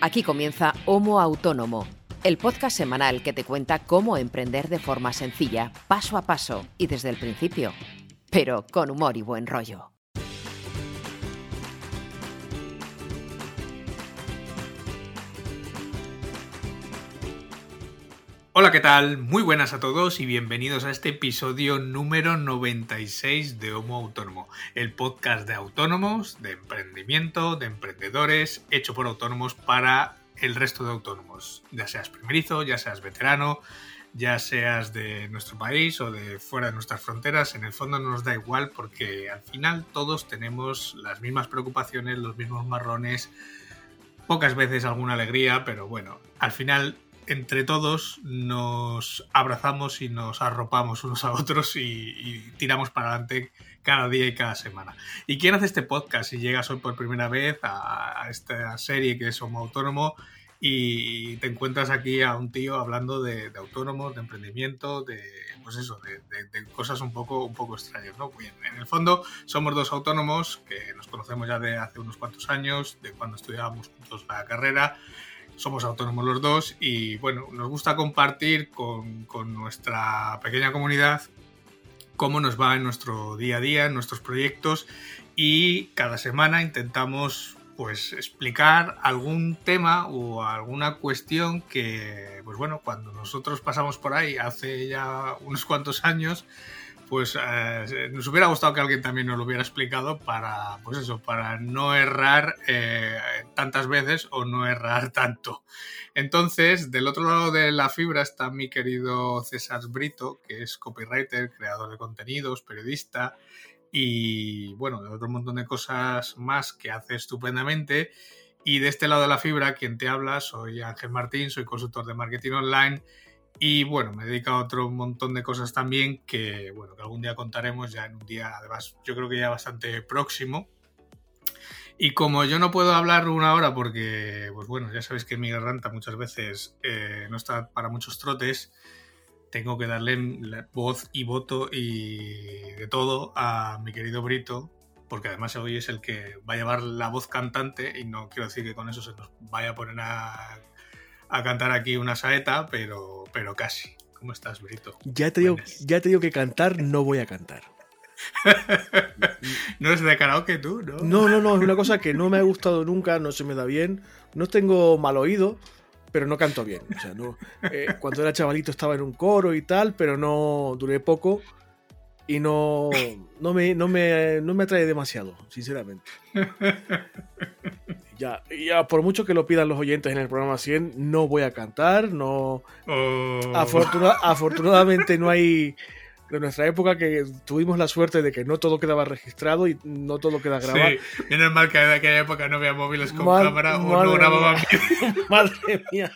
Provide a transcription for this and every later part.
Aquí comienza Homo Autónomo, el podcast semanal que te cuenta cómo emprender de forma sencilla, paso a paso y desde el principio, pero con humor y buen rollo. Hola, ¿qué tal? Muy buenas a todos y bienvenidos a este episodio número 96 de Homo Autónomo, el podcast de autónomos, de emprendimiento, de emprendedores, hecho por autónomos para el resto de autónomos, ya seas primerizo, ya seas veterano, ya seas de nuestro país o de fuera de nuestras fronteras, en el fondo no nos da igual porque al final todos tenemos las mismas preocupaciones, los mismos marrones, pocas veces alguna alegría, pero bueno, al final entre todos nos abrazamos y nos arropamos unos a otros y, tiramos para adelante cada día y cada semana. ¿Y quién hace este podcast? Si llegas hoy por primera vez a, esta serie que es Homo Autónomo y te encuentras aquí a un tío hablando de, autónomos, de emprendimiento, de pues eso, de, cosas un poco, un poco extrañas, ¿no? En el fondo somos dos autónomos que nos conocemos ya de hace unos cuantos años, de cuando estudiábamos juntos la carrera somos autónomos los dos y bueno, nos gusta compartir con, nuestra pequeña comunidad cómo nos va en nuestro día a día, en nuestros proyectos y cada semana intentamos pues explicar algún tema o alguna cuestión que pues bueno, cuando nosotros pasamos por ahí hace ya unos cuantos años pues eh, nos hubiera gustado que alguien también nos lo hubiera explicado para, pues eso, para no errar eh, tantas veces o no errar tanto. Entonces, del otro lado de la fibra está mi querido César Brito, que es copywriter, creador de contenidos, periodista y, bueno, de otro montón de cosas más que hace estupendamente. Y de este lado de la fibra, quien te habla, soy Ángel Martín, soy consultor de marketing online y bueno, me dedico a otro montón de cosas también que, bueno, que algún día contaremos ya en un día, además, yo creo que ya bastante próximo. Y como yo no puedo hablar una hora porque, pues bueno, ya sabéis que mi garganta muchas veces eh, no está para muchos trotes, tengo que darle voz y voto y de todo a mi querido Brito, porque además hoy es el que va a llevar la voz cantante y no quiero decir que con eso se nos vaya a poner a a cantar aquí una saeta, pero, pero casi. ¿Cómo estás, Brito? Ya te, digo, ya te digo que cantar no voy a cantar. no es de karaoke tú, ¿no? No, no, no, es una cosa que no me ha gustado nunca, no se me da bien. No tengo mal oído, pero no canto bien. O sea, no, eh, cuando era chavalito estaba en un coro y tal, pero no duré poco y no, no, me, no, me, no me atrae demasiado, sinceramente. Ya, ya, por mucho que lo pidan los oyentes en el programa 100, no voy a cantar, no... Oh. afortunadamente no hay... De nuestra época que tuvimos la suerte de que no todo quedaba registrado y no todo queda grabado. Sí, menos mal que en aquella época no había móviles con cámara o no grababan Madre mía,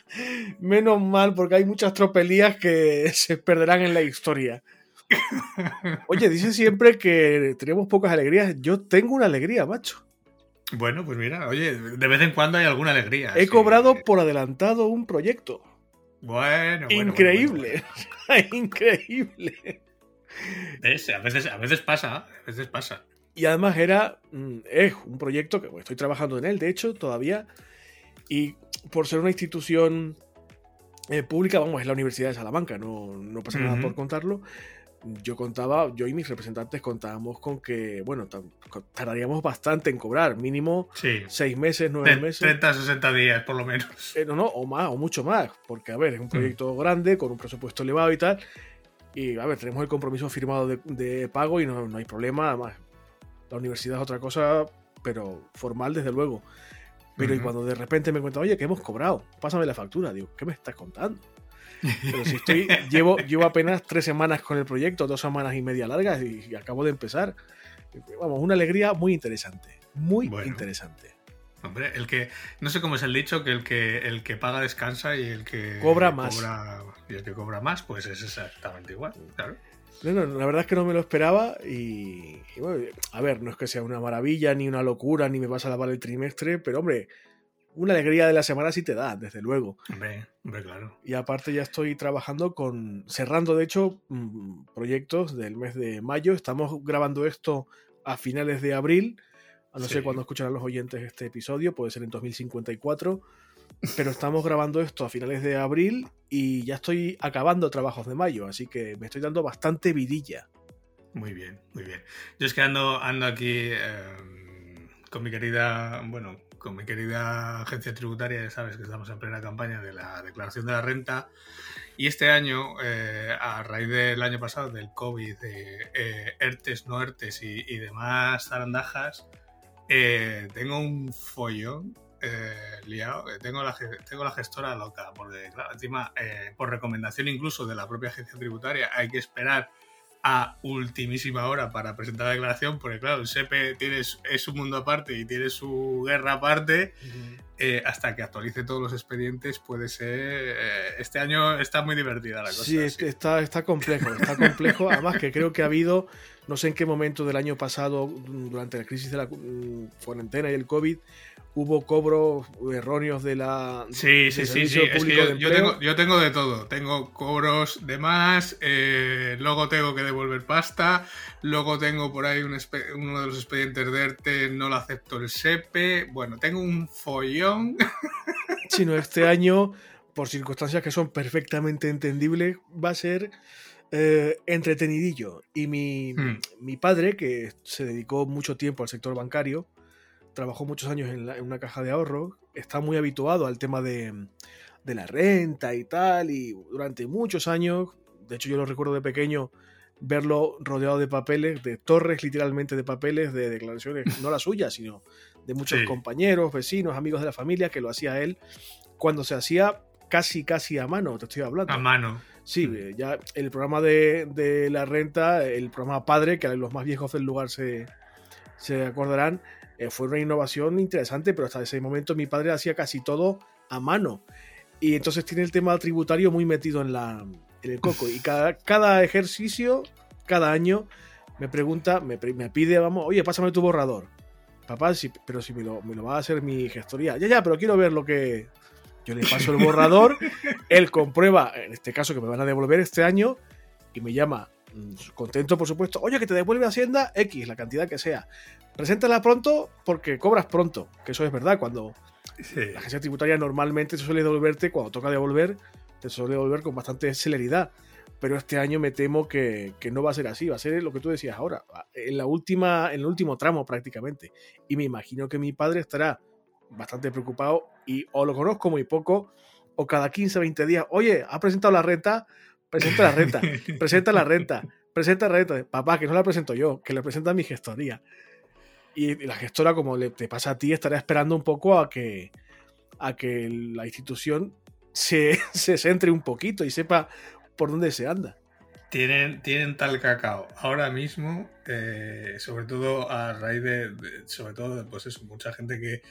menos mal porque hay muchas tropelías que se perderán en la historia. Oye, dice siempre que tenemos pocas alegrías. Yo tengo una alegría, macho. Bueno, pues mira, oye, de vez en cuando hay alguna alegría. He cobrado por adelantado un proyecto. Bueno, Increíble. Increíble. a, veces, a veces pasa, a veces pasa. Y además era mm, es un proyecto que estoy trabajando en él, de hecho, todavía. Y por ser una institución eh, pública, vamos, es la Universidad de Salamanca, no, no pasa nada por contarlo yo contaba, yo y mis representantes contábamos con que, bueno, tardaríamos bastante en cobrar, mínimo seis meses, nueve meses. 30, 60 días, por lo menos. Eh, no, no, o más, o mucho más, porque, a ver, es un mm. proyecto grande, con un presupuesto elevado y tal, y, a ver, tenemos el compromiso firmado de, pago y no, no, hay problema, además, la universidad es otra cosa, pero formal, desde luego. Pero y cuando de repente me cuentan, oye, que hemos cobrado, pásame la factura, digo, ¿qué me estás contando? Pero si estoy, llevo, llevo apenas tres semanas con el proyecto, dos semanas y media largas y, acabo de empezar. Vamos, una alegría muy interesante. Muy interesante. Hombre, el que. No sé cómo es el dicho, que el que el que paga descansa y el que cobra más. y el que cobra más, pues es exactamente igual, claro. No, no, la verdad es que no me lo esperaba y, y bueno, a ver, no es que sea una maravilla, ni una locura, ni me vas a lavar el trimestre, pero hombre, una alegría de la semana sí te da, desde luego. Hombre, claro. Y aparte ya estoy trabajando con, cerrando de hecho mm, proyectos del mes de mayo. Estamos grabando esto a finales de abril. A no sé cuándo escucharán los oyentes este episodio, puede ser en 2054. pero estamos grabando esto a finales de abril y ya estoy acabando trabajos de mayo, así que me estoy dando bastante vidilla. Muy bien, muy bien. Yo es que ando, ando aquí eh, con mi querida, bueno, con mi querida agencia tributaria, ya sabes que estamos en plena campaña de la declaración de la renta. Y este año, eh, a raíz del año pasado, del COVID, de eh, ERTES, no ERTES y, y demás zarandajas, tengo un follón eh, liado. Tengo la, tengo la gestora loca, porque encima, eh, por recomendación incluso de la propia agencia tributaria, hay que esperar a ultimísima hora para presentar la declaración, porque claro, el SEPE tiene, es un mundo aparte y tiene su guerra aparte, eh, hasta que actualice todos los expedientes puede ser... este año está muy divertida la cosa. Sí, Está, está complejo, está complejo, además que creo que ha habido, no sé en qué momento del año pasado, durante la crisis de la mm, cuarentena y el COVID, hubo cobros erróneos de la. Sí, sí, sí, sí. Es que yo, tengo, yo, tengo, de todo. Tengo cobros de más, eh, luego tengo que devolver pasta, luego tengo por ahí un uno de los expedientes de ERTE, no lo acepto el SEPE. Bueno, tengo un follón. Sino este año, por circunstancias que son perfectamente entendibles, va a ser. Eh, entretenidillo. Y mi, hmm. mi padre, que se dedicó mucho tiempo al sector bancario, trabajó muchos años en, una caja de ahorro, está muy habituado al tema de, la renta y tal, y durante muchos años, de hecho yo lo recuerdo de pequeño, verlo rodeado de papeles, de torres literalmente de papeles, de declaraciones, no las suyas, sino de muchos compañeros, vecinos, amigos de la familia, que lo hacía él cuando se hacía casi, casi a mano, te estoy hablando. A mano. Sí, mm. ya el programa de, de la renta, el programa padre, que los más viejos del lugar se, se acordarán, eh, fue una innovación interesante, pero hasta ese momento mi padre hacía casi todo a mano. Y entonces tiene el tema tributario muy metido en, la, en el coco. Y cada, cada ejercicio, cada año, me pregunta, me, me, pide, vamos, oye, pásame tu borrador. Papá, pero si me lo, me lo va a hacer mi gestoría. Ya, ya, pero quiero ver lo que... Yo le paso el borrador, él comprueba, en este caso que me van a devolver este año, y me llama contento, por supuesto, oye, que te devuelve Hacienda X, la cantidad que sea. Preséntala pronto porque cobras pronto, que eso es verdad. Cuando la agencia tributaria normalmente se suele devolverte, cuando toca devolver, te suele devolver con bastante celeridad. Pero este año me temo que, no va a ser así, va a ser lo que tú decías ahora, en, la última, en el último tramo prácticamente. Y me imagino que mi padre estará bastante preocupado y o lo conozco muy poco, o cada 15, 20 días, oye, ha presentado la renta, presenta la renta, presenta la renta, presenta la renta. Papá, que no la presento yo, que la presenta mi gestoría. Y la gestora, como le, te pasa a ti, estará esperando un poco a que, a que la institución se, se centre un poquito y sepa por dónde se anda. Tienen, tienen tal cacao. Ahora mismo, eh, sobre todo a raíz de, sobre todo, pues eso, mucha gente que,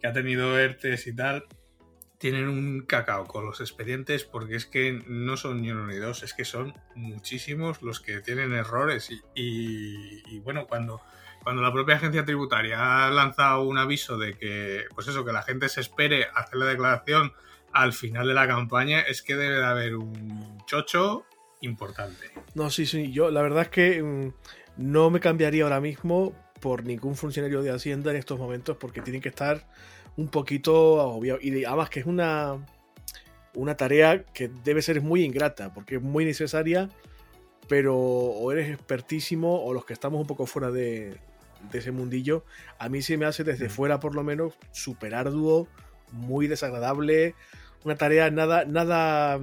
que, ha tenido ERTES y tal, tienen un cacao con los expedientes porque es que no son ni uno ni dos, es que son muchísimos los que tienen errores y, bueno, cuando cuando la propia agencia tributaria ha lanzado un aviso de que, pues eso, que la gente se espere a hacer la declaración al final de la campaña, es que debe de haber un chocho importante. No, sí, sí, yo la verdad es que mm, no me cambiaría ahora mismo por ningún funcionario de Hacienda en estos momentos porque tienen que estar un poquito agobiados. Y además que es una, una tarea que debe ser muy ingrata porque es muy necesaria, pero o eres expertísimo o los que estamos un poco fuera de, de ese mundillo, a mí se me hace desde fuera por lo menos súper arduo, muy desagradable, una tarea nada, nada,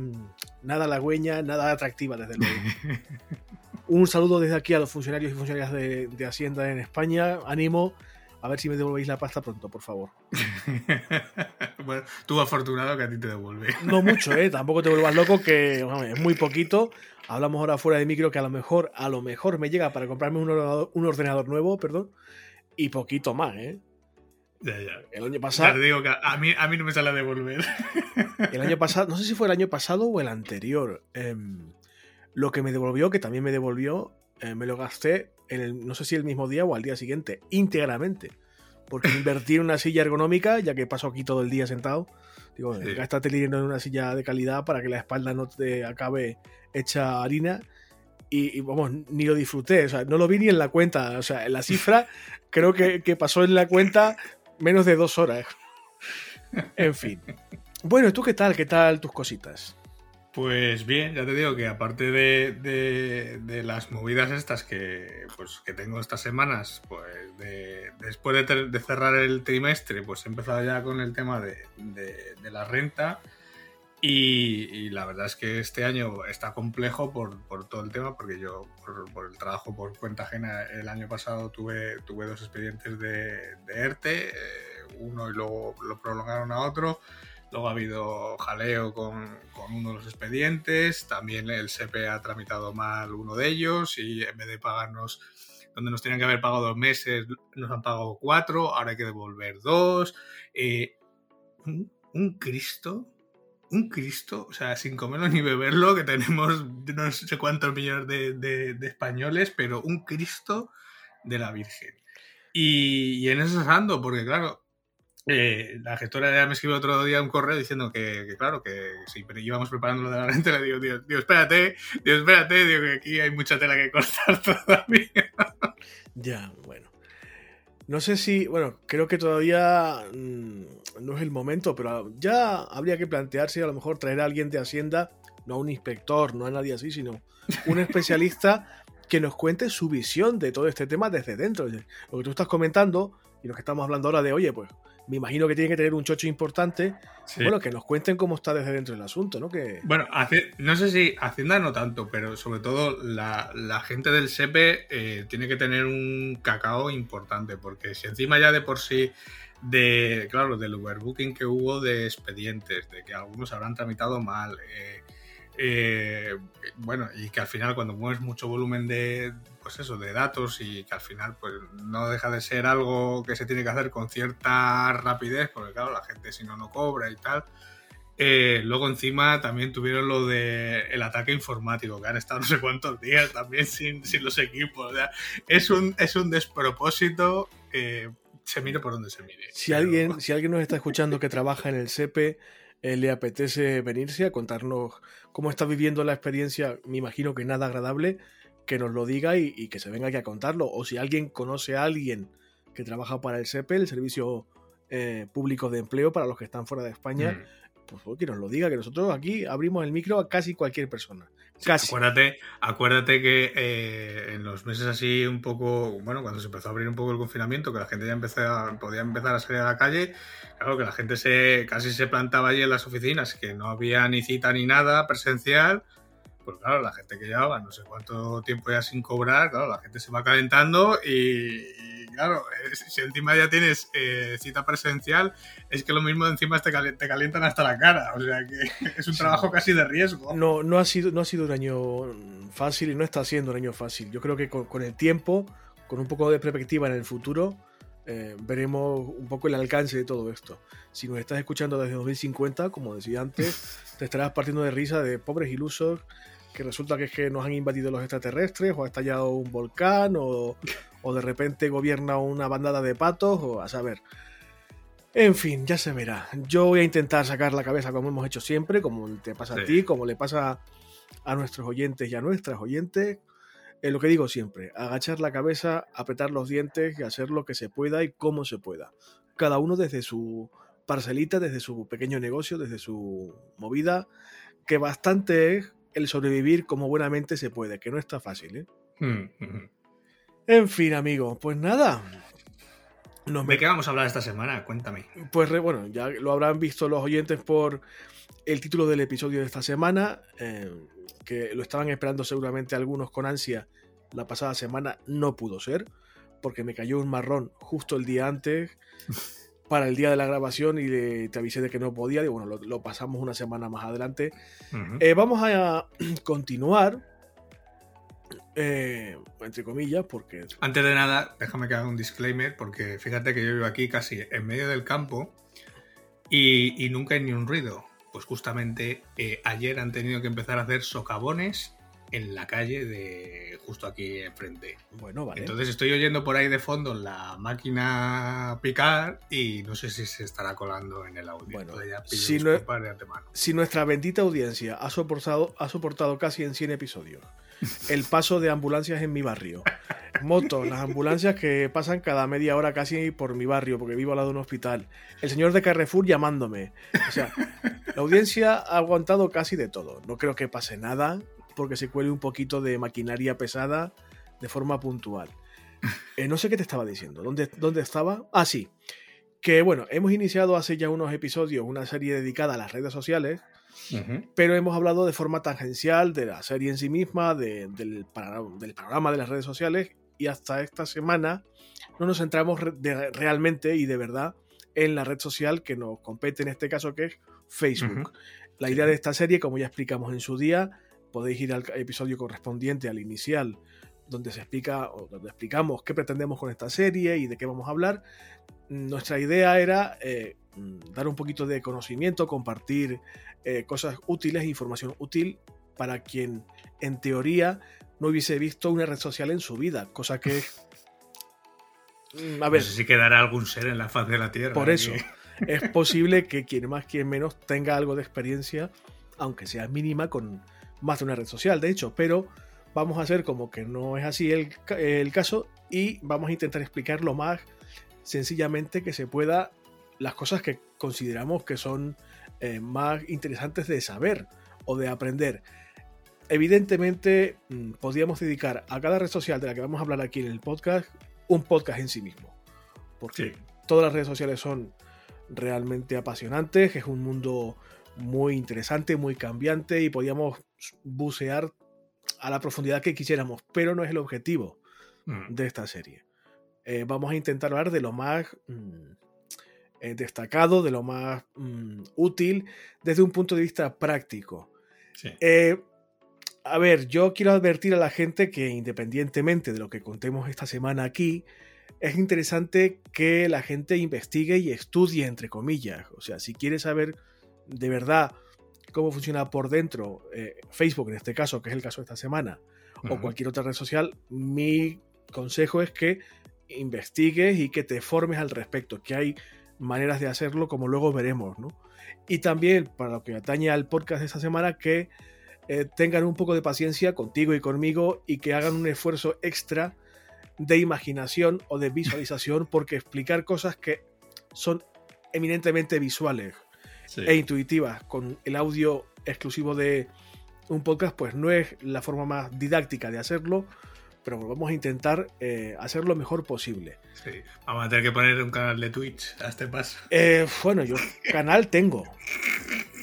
nada halagüeña, nada atractiva desde luego. Un saludo desde aquí a los funcionarios y funcionarias de, de Hacienda en España, ánimo, a ver si me devolvéis la pasta pronto, por favor. bueno, tú afortunado que a ti te devuelve. no mucho, ¿eh? Tampoco te vuelvas loco, que es muy poquito. Hablamos ahora fuera de micro que a lo mejor, a lo mejor me llega para comprarme un ordenador, un ordenador nuevo, perdón, y poquito más, ¿eh? Ya, ya. El año pasado. te digo que a mí, a mí no me sale a devolver. El año pasado, no sé si fue el año pasado o el anterior. Em, lo que me devolvió, que también me devolvió, eh, me lo gasté en el, no sé si el mismo día o al día siguiente, íntegramente. Porque invertí en una silla ergonómica, ya que paso aquí todo el día sentado. Digo, sí. gástate en una silla de calidad para que la espalda no te acabe hecha harina. Y, vamos, ni lo disfruté, o sea, no lo vi ni en la cuenta. O sea, en la cifra creo que, que pasó en la cuenta menos de dos horas. En fin. Bueno, ¿tú qué tal? ¿Qué tal tus cositas? Pues bien, ya te digo que aparte de, las movidas estas que, pues, que tengo estas semanas, pues después de, cerrar el trimestre, pues he empezado ya con el tema de, la renta. Y, la verdad es que este año está complejo por, todo el tema, porque yo por, el trabajo por cuenta ajena el año pasado tuve, tuve dos expedientes de, ERTE, eh, uno y luego lo prolongaron a otro Luego ha habido jaleo con, uno de los expedientes, también el SEPE ha tramitado mal uno de ellos y en vez de pagarnos donde nos tenían que haber pagado dos meses, nos han pagado cuatro, ahora hay que devolver dos. Eh, un, Cristo, un Cristo, o sea, sin comerlo ni beberlo, que tenemos no sé cuántos millones de, españoles, pero un Cristo de la Virgen. Y, y en eso ando, porque claro, eh, la gestora ya me escribió otro día un correo diciendo que, claro, que si íbamos preparando lo de la renta, le digo, Dios, espérate, Dios, espérate, digo que aquí hay mucha tela que cortar todavía. Ya, bueno. No sé si, bueno, creo que todavía mm, no es el momento, pero ya habría que plantearse a lo mejor traer a alguien de Hacienda, no a un inspector, no a nadie así, sino un especialista que nos cuente su visión de todo este tema desde dentro. Lo que tú estás comentando y lo que estamos hablando ahora de, oye, pues me imagino que tiene que tener un chocho importante. Bueno, que nos cuenten cómo está desde dentro del asunto, ¿no? Que... Bueno, no sé si Hacienda no tanto, pero sobre todo la, gente del SEPE eh, tiene que tener un cacao importante, porque si encima ya de por sí de, claro, del overbooking que hubo de expedientes, de que algunos habrán tramitado mal, eh, eh, bueno, y que al final cuando mueves mucho volumen de, pues eso, de datos y que al final pues no deja de ser algo que se tiene que hacer con cierta rapidez, porque claro, la gente si no, no cobra y tal. Eh, luego encima también tuvieron lo de el ataque informático, que han estado no sé cuántos días también sin, los equipos. es, un, es un despropósito, eh, se mire por donde se mire. Si, alguien, si alguien nos está escuchando que trabaja en el SEPE, eh, le apetece venirse a contarnos cómo está viviendo la experiencia, me imagino que nada agradable, que nos lo diga y, que se venga aquí a contarlo. O si alguien conoce a alguien que trabaja para el SEPE, el Servicio eh, Público de Empleo para los que están fuera de España, mm. pues que nos lo diga, que nosotros aquí abrimos el micro a casi cualquier persona. Casi. acuérdate, acuérdate que eh, en los meses así un poco, bueno, cuando se empezó a abrir un poco el confinamiento, que la gente ya empezó podía empezar a salir a la calle, claro que la gente se casi se plantaba allí en las oficinas, que no había ni cita ni nada presencial, pues claro, la gente que llevaba no sé cuánto tiempo ya sin cobrar, claro, la gente se va calentando y, claro, si encima ya tienes eh, cita presencial, es que lo mismo encima te, te, calientan hasta la cara, o sea que es un trabajo casi de riesgo. No, no, ha sido, no ha sido un año fácil y no está siendo un año fácil. Yo creo que con, el tiempo, con un poco de perspectiva en el futuro, eh, veremos un poco el alcance de todo esto. Si nos estás escuchando desde 2050, como decía antes, te estarás partiendo de risa de pobres ilusos que resulta que es que nos han invadido los extraterrestres, o ha estallado un volcán, o, de repente gobierna una bandada de patos, o a saber. En fin, ya se verá. Yo voy a intentar sacar la cabeza como hemos hecho siempre, como te pasa a ti, como le pasa a nuestros oyentes y a nuestras oyentes. Es lo que digo siempre, agachar la cabeza, apretar los dientes y hacer lo que se pueda y como se pueda. Cada uno desde su parcelita, desde su pequeño negocio, desde su movida, que bastante es el sobrevivir como buenamente se puede, que no está fácil, ¿eh? Mm, mm. En fin, amigo, pues nada. ¿De qué vamos a hablar esta semana? Cuéntame. Pues bueno, ya lo habrán visto los oyentes por el título del episodio de esta semana, eh, que lo estaban esperando seguramente algunos con ansia. La pasada semana no pudo ser, porque me cayó un marrón justo el día antes. para el día de la grabación y te avisé de que no podía. Y bueno, lo, pasamos una semana más adelante. Eh, vamos a continuar. Eh, entre comillas, porque. Antes de nada, déjame que haga un disclaimer, porque fíjate que yo vivo aquí casi en medio del campo y, nunca hay ni un ruido. Pues justamente eh, ayer han tenido que empezar a hacer socavones en la calle de justo aquí enfrente. Bueno, vale. Entonces estoy oyendo por ahí de fondo la máquina picar y no sé si se estará colando en el audio. Bueno, si no- de antemano. si nuestra bendita audiencia ha soportado, ha soportado casi en 100 episodios el paso de ambulancias en mi barrio, motos, las ambulancias que pasan cada media hora casi por mi barrio, porque vivo al lado de un hospital, el señor de Carrefour llamándome. O sea, la audiencia ha aguantado casi de todo. No creo que pase nada porque se cuele un poquito de maquinaria pesada de forma puntual. Eh, no sé qué te estaba diciendo. ¿Dónde, ¿Dónde estaba? Ah, sí. Que bueno, hemos iniciado hace ya unos episodios una serie dedicada a las redes sociales pero hemos hablado de forma tangencial de la serie en sí misma, de- del, para- del panorama de las redes sociales y hasta esta semana no nos centramos de- realmente y de verdad en la red social que nos compete en este caso que es Facebook. La idea de esta serie, como ya explicamos en su día, podéis ir al episodio correspondiente al inicial donde se explica o donde explicamos qué pretendemos con esta serie y de qué vamos a hablar. Nuestra idea era eh, mm, dar un poquito de conocimiento, compartir eh, cosas útiles, información útil para quien en teoría no hubiese visto una red social en su vida, cosa que Mm, a ver, No sé si quedará algún ser en la faz de la Tierra. por ¿eh? eso es posible que quien más, quien menos tenga algo de experiencia, aunque sea mínima, con más de una red social, de hecho, pero vamos a hacer como que no es así el, el caso y vamos a intentar explicar lo más sencillamente que se pueda las cosas que consideramos que son eh, más interesantes de saber o de aprender. Evidentemente, mm, podríamos dedicar a cada red social de la que vamos a hablar aquí en el podcast un podcast en sí mismo. Porque Sí. todas las redes sociales son realmente apasionantes, es un mundo muy interesante, muy cambiante y podíamos bucear a la profundidad que quisiéramos, pero no es el objetivo Mm. de esta serie. Eh, vamos a intentar hablar de lo más mm, eh, destacado, de lo más mm, útil desde un punto de vista práctico. Sí. Eh, a ver, yo quiero advertir a la gente que independientemente de lo que contemos esta semana aquí, es interesante que la gente investigue y estudie, entre comillas. O sea, si quieres saber de verdad cómo funciona por dentro eh, Facebook, en este caso, que es el caso de esta semana, o cualquier otra red social, mi consejo es que investigues y que te formes al respecto, que hay maneras de hacerlo como luego veremos, ¿no? Y también, para lo que atañe al podcast de esta semana, que eh, tengan un poco de paciencia contigo y conmigo y que hagan un esfuerzo extra de imaginación o de visualización, porque explicar cosas que son eminentemente visuales Sí. e intuitivas con el audio exclusivo de un podcast, pues no es la forma más didáctica de hacerlo, pero vamos a intentar eh, hacer lo mejor posible. Sí. Vamos a tener que poner un canal de Twitch a este paso. Eh, bueno, yo canal tengo,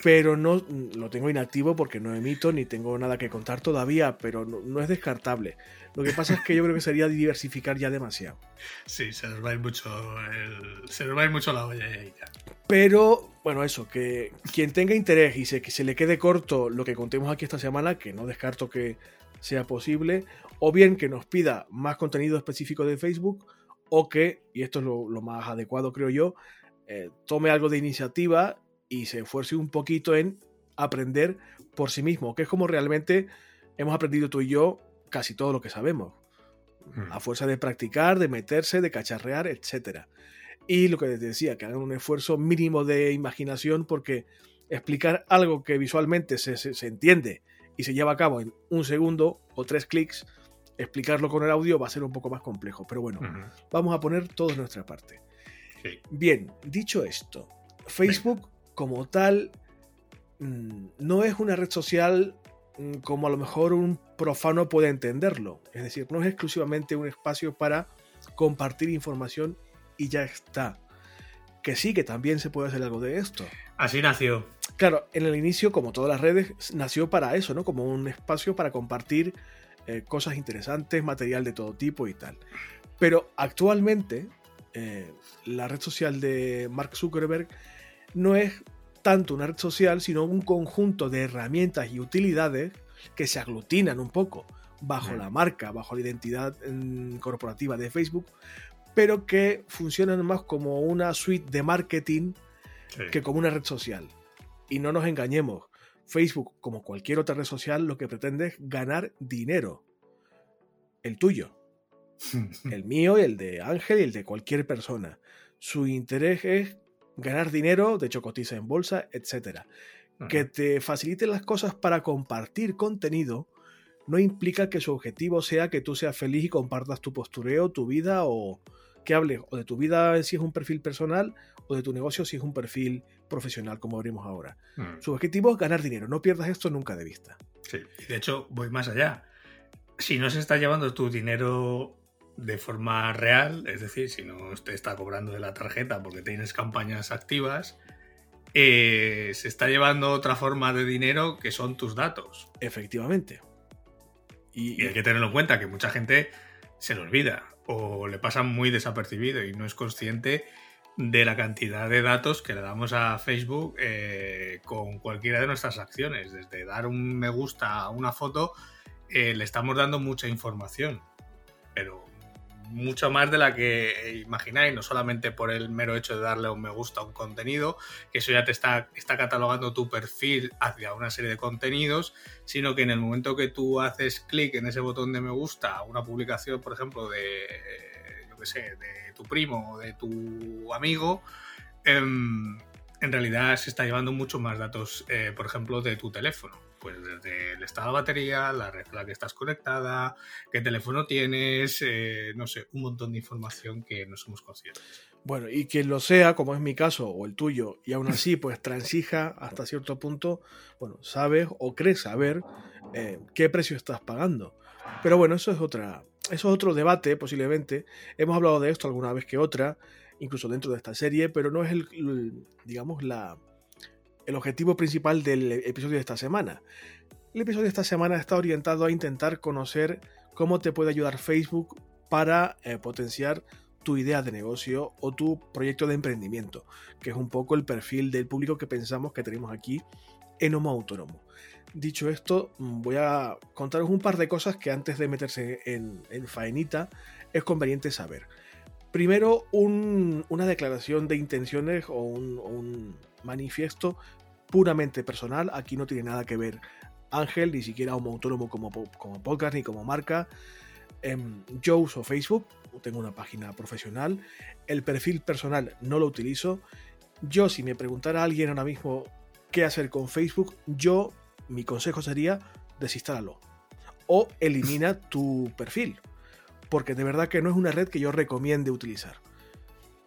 pero no lo tengo inactivo porque no emito ni tengo nada que contar todavía, pero no, no es descartable. Lo que pasa es que yo creo que sería diversificar ya demasiado. Sí, se nos va a ir mucho, el- se nos va a ir mucho la olla ahí ya. Pero, bueno, eso, que quien tenga interés y se, que se le quede corto lo que contemos aquí esta semana, que no descarto que sea posible, o bien que nos pida más contenido específico de Facebook, o que, y esto es lo, lo más adecuado creo yo, eh, tome algo de iniciativa y se esfuerce un poquito en aprender por sí mismo, que es como realmente hemos aprendido tú y yo casi todo lo que sabemos Mm. a fuerza de practicar, de meterse, de cacharrear, etc. Y lo que les decía, que hagan un esfuerzo mínimo de imaginación porque explicar algo que visualmente se, se- se entiende y se lleva a cabo en un segundo o tres clics, explicarlo con el audio va a ser un poco más complejo. Pero bueno, vamos a poner todo de nuestra parte. Sí. Bien, dicho esto, Facebook como tal mm, no es una red social mm, como a lo mejor un profano puede entenderlo. Es decir, no es exclusivamente un espacio para compartir información y ya está. Que sí, que también se puede hacer algo de esto. Así nació. Claro, en el inicio, como todas las redes, nació para eso, ¿no? Como un espacio para compartir eh, cosas interesantes, material de todo tipo y tal. Pero actualmente, eh, la red social de Mark Zuckerberg no es tanto una red social, sino un conjunto de herramientas y utilidades que se aglutinan un poco bajo la marca, bajo la identidad mm, corporativa de Facebook, pero que funcionan más como una suite de marketing Sí. que como una red social. Y no nos engañemos, Facebook, como cualquier otra red social, lo que pretende es ganar dinero. El tuyo. el mío, el de Ángel y el de cualquier persona. Su interés es ganar dinero, de hecho cotiza en bolsa, etc. Que te facilite las cosas para compartir contenido no implica que su objetivo sea que tú seas feliz y compartas tu postureo, tu vida o que hables o de tu vida si es un perfil personal o de tu negocio si es un perfil profesional, como veremos ahora. Mm. Su objetivo es ganar dinero, no pierdas esto nunca de vista. Sí, y de hecho voy más allá. Si no se está llevando tu dinero de forma real, es decir, si no te está cobrando de la tarjeta porque tienes campañas activas, eh, se está llevando otra forma de dinero que son tus datos. Efectivamente. Y, hay que tenerlo en cuenta que mucha gente se lo olvida o le pasa muy desapercibido y no es consciente de la cantidad de datos que le damos a Facebook eh, con cualquiera de nuestras acciones. Desde dar un me gusta a una foto, eh, le estamos dando mucha información. Pero mucho más de la que imagináis, no solamente por el mero hecho de darle un me gusta a un contenido, que eso ya te está, está catalogando tu perfil hacia una serie de contenidos, sino que en el momento que tú haces clic en ese botón de me gusta a una publicación, por ejemplo, de, yo qué sé, de tu primo o de tu amigo, em, en realidad se está llevando mucho más datos, eh, por ejemplo, de tu teléfono pues desde el estado de batería, la red a la que estás conectada, qué teléfono tienes, eh, no sé, un montón de información que no somos conscientes. Bueno, y quien lo sea, como es mi caso o el tuyo, y aún así pues transija hasta cierto punto, bueno, sabes o crees saber eh, qué precio estás pagando. Pero bueno, eso es otra, eso es otro debate posiblemente. Hemos hablado de esto alguna vez que otra, incluso dentro de esta serie, pero no es el digamos, la, el objetivo principal del episodio de esta semana. El episodio de esta semana está orientado a intentar conocer cómo te puede ayudar Facebook para eh, potenciar tu idea de negocio o tu proyecto de emprendimiento, que es un poco el perfil del público que pensamos que tenemos aquí en Homo Autónomo. Dicho esto, voy a contaros un par de cosas que antes de meterse en, faenita es conveniente saber. Primero, una declaración de intenciones o un manifiesto puramente personal. Aquí no tiene nada que ver Ángel, ni siquiera un autónomo como, como podcast ni como marca. Em, yo uso Facebook, tengo una página profesional. El perfil personal no lo utilizo. Yo, si me preguntara a alguien ahora mismo qué hacer con Facebook, yo, mi consejo sería desinstálalo o elimina tu perfil. Porque de verdad que no es una red que yo recomiende utilizar.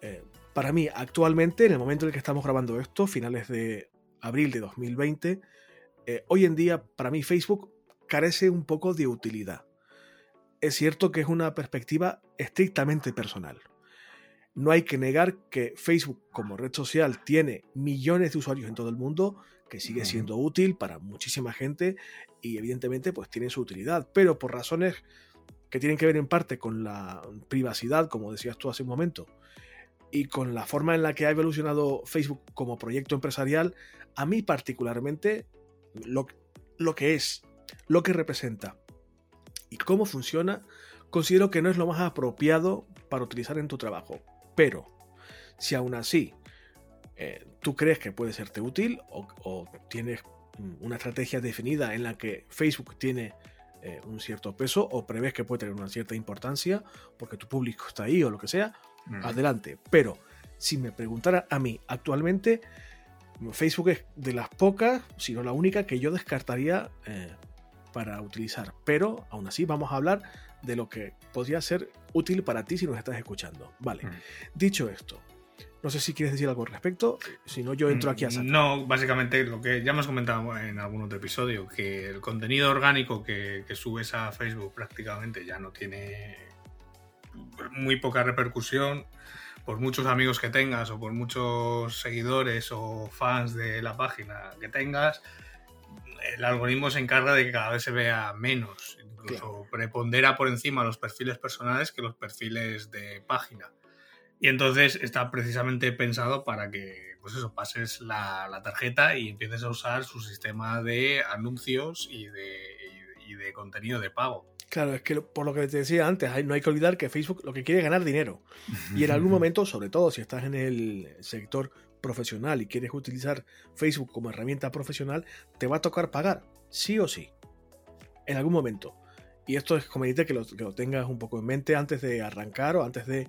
Eh, para mí, actualmente, en el momento en el que estamos grabando esto, finales de abril de 2020, eh, hoy en día para mí Facebook carece un poco de utilidad. Es cierto que es una perspectiva estrictamente personal. No hay que negar que Facebook como red social tiene millones de usuarios en todo el mundo, que sigue siendo útil para muchísima gente y evidentemente pues tiene su utilidad, pero por razones que tienen que ver en parte con la privacidad, como decías tú hace un momento, y con la forma en la que ha evolucionado Facebook como proyecto empresarial, a mí particularmente lo, que es, lo que representa y cómo funciona, considero que no es lo más apropiado para utilizar en tu trabajo. Pero, si aún así eh, tú crees que puede serte útil o, tienes una estrategia definida en la que Facebook tiene eh, un cierto peso o prevés que puede tener una cierta importancia porque tu público está ahí o lo que sea, adelante. Pero si me preguntara a mí actualmente, Facebook es de las pocas, si no la única, que yo descartaría eh, para utilizar. Pero aún así vamos a hablar de lo que podría ser útil para ti si nos estás escuchando. Vale. Dicho esto, no sé si quieres decir algo al respecto, si no yo entro aquí a sacar. No, básicamente lo que ya hemos comentado en algún otro episodio, que el contenido orgánico que subes a Facebook prácticamente ya no tiene muy poca repercusión por muchos amigos que tengas o por muchos seguidores o fans de la página que tengas, el algoritmo se encarga de que cada vez se vea menos, incluso prepondera por encima los perfiles personales que los perfiles de página. Y entonces está precisamente pensado para que, pues eso, pases la, tarjeta y empieces a usar su sistema de anuncios y de contenido de pago. Claro, es que por lo que te decía antes, no hay que olvidar que Facebook lo que quiere es ganar dinero. Y en algún momento, sobre todo si estás en el sector profesional y quieres utilizar Facebook como herramienta profesional, te va a tocar pagar, sí o sí, en algún momento. Y esto es conveniente que lo, que lo tengas un poco en mente antes de arrancar o antes de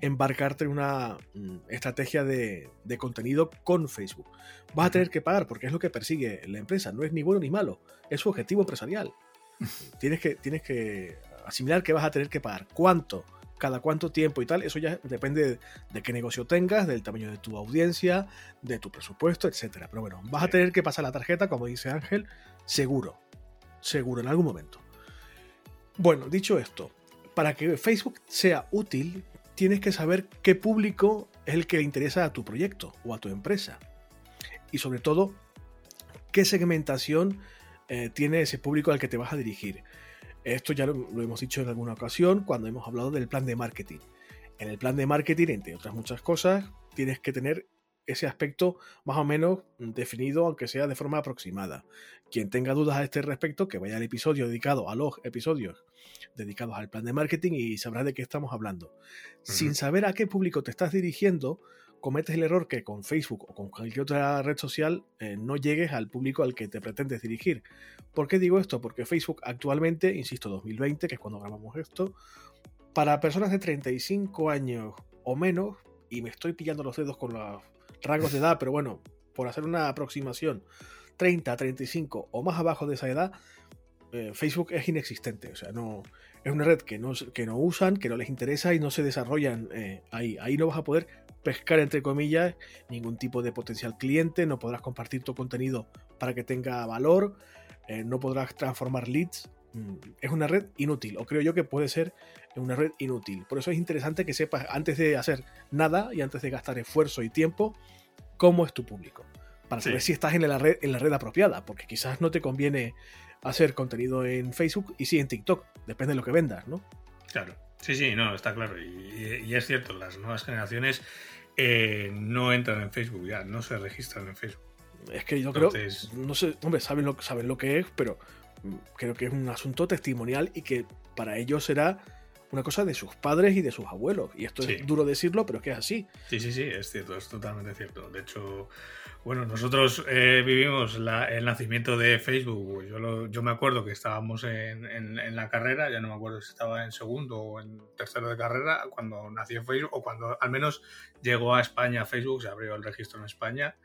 embarcarte en una mm, estrategia de, de, contenido con Facebook. Vas a tener que pagar porque es lo que persigue la empresa. No es ni bueno ni malo, es su objetivo empresarial. tienes, que, tienes que asimilar que vas a tener que pagar. ¿Cuánto? cada cuánto tiempo y tal, eso ya depende de, qué negocio tengas, del tamaño de tu audiencia, de tu presupuesto, etcétera. Pero bueno, vas a tener que pasar la tarjeta, como dice Ángel, seguro. Seguro, en algún momento. Bueno, dicho esto, para que Facebook sea útil, tienes que saber qué público es el que le interesa a tu proyecto o a tu empresa. Y sobre todo, qué segmentación eh, tiene ese público al que te vas a dirigir. Esto ya lo, hemos dicho en alguna ocasión cuando hemos hablado del plan de marketing. En el plan de marketing, entre otras muchas cosas, tienes que tener ese aspecto más o menos definido, aunque sea de forma aproximada. Quien tenga dudas a este respecto, que vaya al episodio dedicado a los episodios dedicados al plan de marketing y sabrá de qué estamos hablando. Sin saber a qué público te estás dirigiendo, cometes el error que con Facebook o con cualquier otra red social eh, no llegues al público al que te pretendes dirigir. ¿Por qué digo esto? Porque Facebook actualmente, insisto, 2020, que es cuando grabamos esto, para personas de 35 años o menos, y me estoy pillando los dedos con los rangos de edad, pero bueno, por hacer una aproximación, 30, 35 o más abajo de esa edad, eh, Facebook es inexistente. O sea, no, es una red que no, que no usan, que no les interesa y no se desarrollan eh, ahí. Ahí no vas a poder pescar, entre comillas, ningún tipo de potencial cliente, no podrás compartir tu contenido para que tenga valor, eh, no podrás transformar leads. Mm, es una red inútil, o creo yo que puede ser una red inútil. Por eso es interesante que sepas, antes de hacer nada y antes de gastar esfuerzo y tiempo, cómo es tu público. Para saber si estás en la, red, en la red apropiada, porque quizás no te conviene hacer contenido en Facebook y sí en TikTok, depende de lo que vendas, ¿no? Claro. Sí, sí, no, está claro. Y, es cierto, las nuevas generaciones eh, no entran en Facebook ya, no se registran en Facebook. Es que yo creo, no sé, hombre, saben lo, saben lo que es, pero creo que es un asunto testimonial y que para ellos será una cosa de sus padres y de sus abuelos. Y esto es duro decirlo, pero es que es así. Sí, sí, sí, es cierto, es totalmente cierto. De hecho, bueno, nosotros eh, vivimos el nacimiento de Facebook. Yo, yo me acuerdo que estábamos en, en, la carrera, ya no me acuerdo si estaba en segundo o en tercero de carrera, cuando nació Facebook, o cuando al menos llegó a España Facebook, se abrió el registro en España.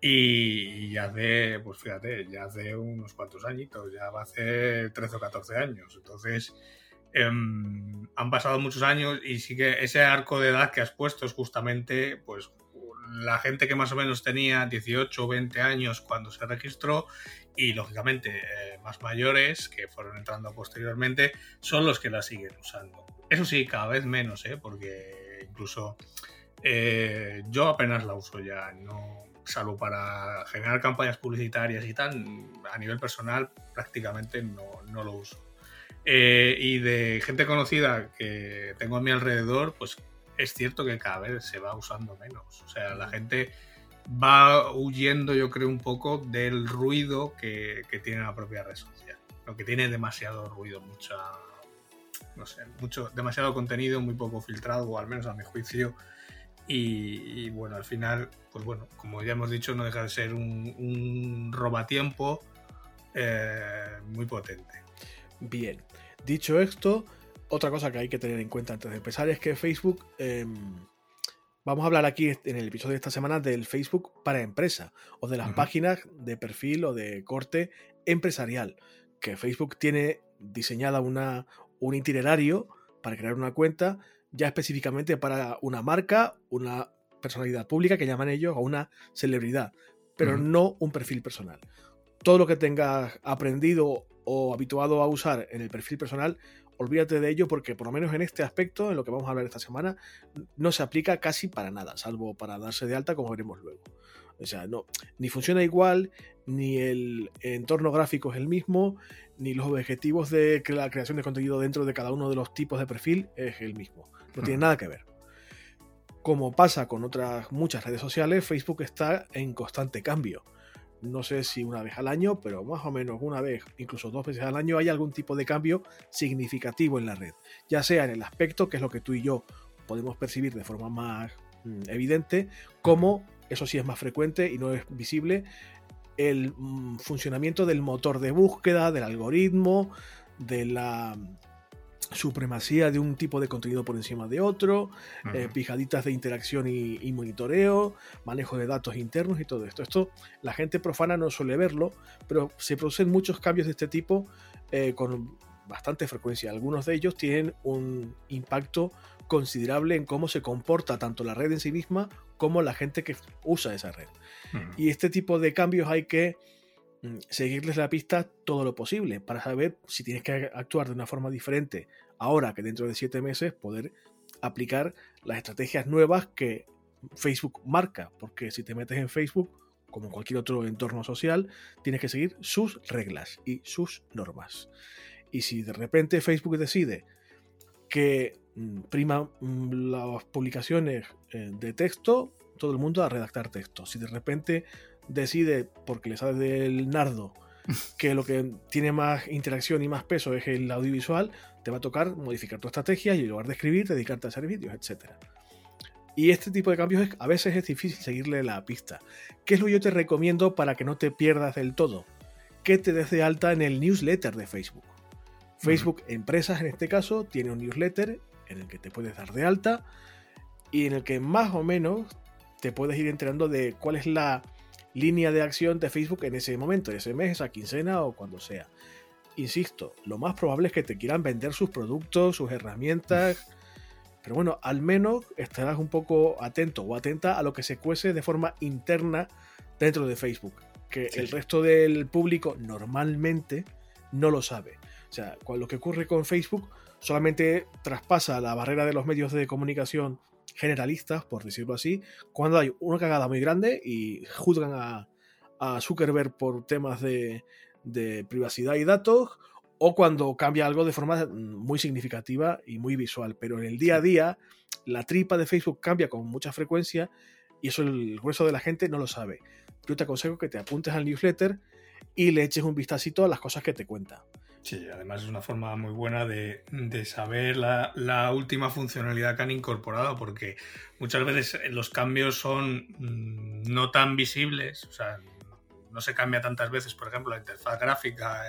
Y, ya hace, pues fíjate, ya hace unos cuantos añitos, ya va a hacer 13 o 14 años. Entonces, em, han pasado muchos años y sí que ese arco de edad que has puesto es justamente, pues la gente que más o menos tenía 18 o 20 años cuando se registró y lógicamente eh, más mayores que fueron entrando posteriormente son los que la siguen usando. Eso sí, cada vez menos, ¿eh? porque incluso eh, yo apenas la uso ya, no salvo para generar campañas publicitarias y tal, a nivel personal prácticamente no, no lo uso. Eh, y de gente conocida que tengo a mi alrededor, pues es cierto que cada vez se va usando menos. O sea, la gente va huyendo, yo creo, un poco del ruido que, tiene la propia red social. Lo que tiene demasiado ruido, mucha. No sé, mucho, demasiado contenido, muy poco filtrado, o al menos a mi juicio. Y, bueno, al final, pues bueno, como ya hemos dicho, no deja de ser un, un robatiempo eh, muy potente. Bien, dicho esto, otra cosa que hay que tener en cuenta antes de empezar es que Facebook, em, vamos a hablar aquí en el episodio de esta semana del Facebook para empresa o de las páginas de perfil o de corte empresarial, que Facebook tiene diseñada una, un itinerario para crear una cuenta ya específicamente para una marca, una personalidad pública que llaman ellos o una celebridad, pero no un perfil personal. Todo lo que tengas aprendido o habituado a usar en el perfil personal olvídate de ello porque por lo menos en este aspecto, en lo que vamos a hablar esta semana, no se aplica casi para nada, salvo para darse de alta como veremos luego. O sea, no, ni funciona igual, ni el entorno gráfico es el mismo, ni los objetivos de la creación de contenido dentro de cada uno de los tipos de perfil es el mismo. No tiene nada que ver. Como pasa con otras muchas redes sociales, Facebook está en constante cambio no sé si una vez al año, pero más o menos una vez, incluso dos veces al año, hay algún tipo de cambio significativo en la red. Ya sea en el aspecto, que es lo que tú y yo podemos percibir de forma más mm, evidente, como eso sí es más frecuente y no es visible, el mm, funcionamiento del motor de búsqueda, del algoritmo, de la supremacía de un tipo de contenido por encima de otro, eh, pijaditas de interacción y, monitoreo, manejo de datos internos y todo esto. Esto la gente profana no suele verlo, pero se producen muchos cambios de este tipo eh, con bastante frecuencia. Algunos de ellos tienen un impacto considerable en cómo se comporta tanto la red en sí misma como la gente que usa esa red. Y este tipo de cambios hay que Mm, seguirles la pista todo lo posible para saber si tienes que actuar de una forma diferente ahora que dentro de siete meses poder aplicar las estrategias nuevas que Facebook marca, porque si te metes en Facebook, como cualquier otro entorno social, tienes que seguir sus reglas y sus normas. Y si de repente Facebook decide que prima mm, las publicaciones eh, de texto, todo el mundo a redactar texto. Si de repente decide, porque le sale del nardo, que lo que tiene más interacción y más peso es el audiovisual, te va a tocar modificar tu estrategia y en lugar de escribir, dedicarte a hacer vídeos, etc. Y este tipo de cambios a veces es difícil seguirle la pista. ¿Qué es lo que yo te recomiendo para que no te pierdas del todo? Que te des de alta en el newsletter de Facebook. Facebook Empresas, en este caso, tiene un newsletter en el que te puedes dar de alta y en el que más o menos te puedes ir enterando de cuál es la línea de acción de Facebook en ese momento, en ese mes, esa quincena o cuando sea. Insisto, lo más probable es que te quieran vender sus productos, sus herramientas, pero bueno, al menos estarás un poco atento o atenta a lo que se cuece de forma interna dentro de Facebook, que el resto del público normalmente no lo sabe. O sea, lo que ocurre con Facebook solamente traspasa la barrera de los medios de comunicación generalistas, por decirlo así, cuando hay una cagada muy grande y juzgan a, Zuckerberg por temas de, privacidad y datos, o cuando cambia algo de forma muy significativa y muy visual. Pero en el día a día, la tripa de Facebook cambia con mucha frecuencia y eso el grueso de la gente no lo sabe. Yo te aconsejo que te apuntes al newsletter y le eches un vistacito a las cosas que te cuenta. Sí, además es una forma muy buena de, saber la, última funcionalidad que han incorporado, porque muchas veces los cambios son mm, no tan visibles, o sea, no se cambia tantas veces, por ejemplo, la interfaz gráfica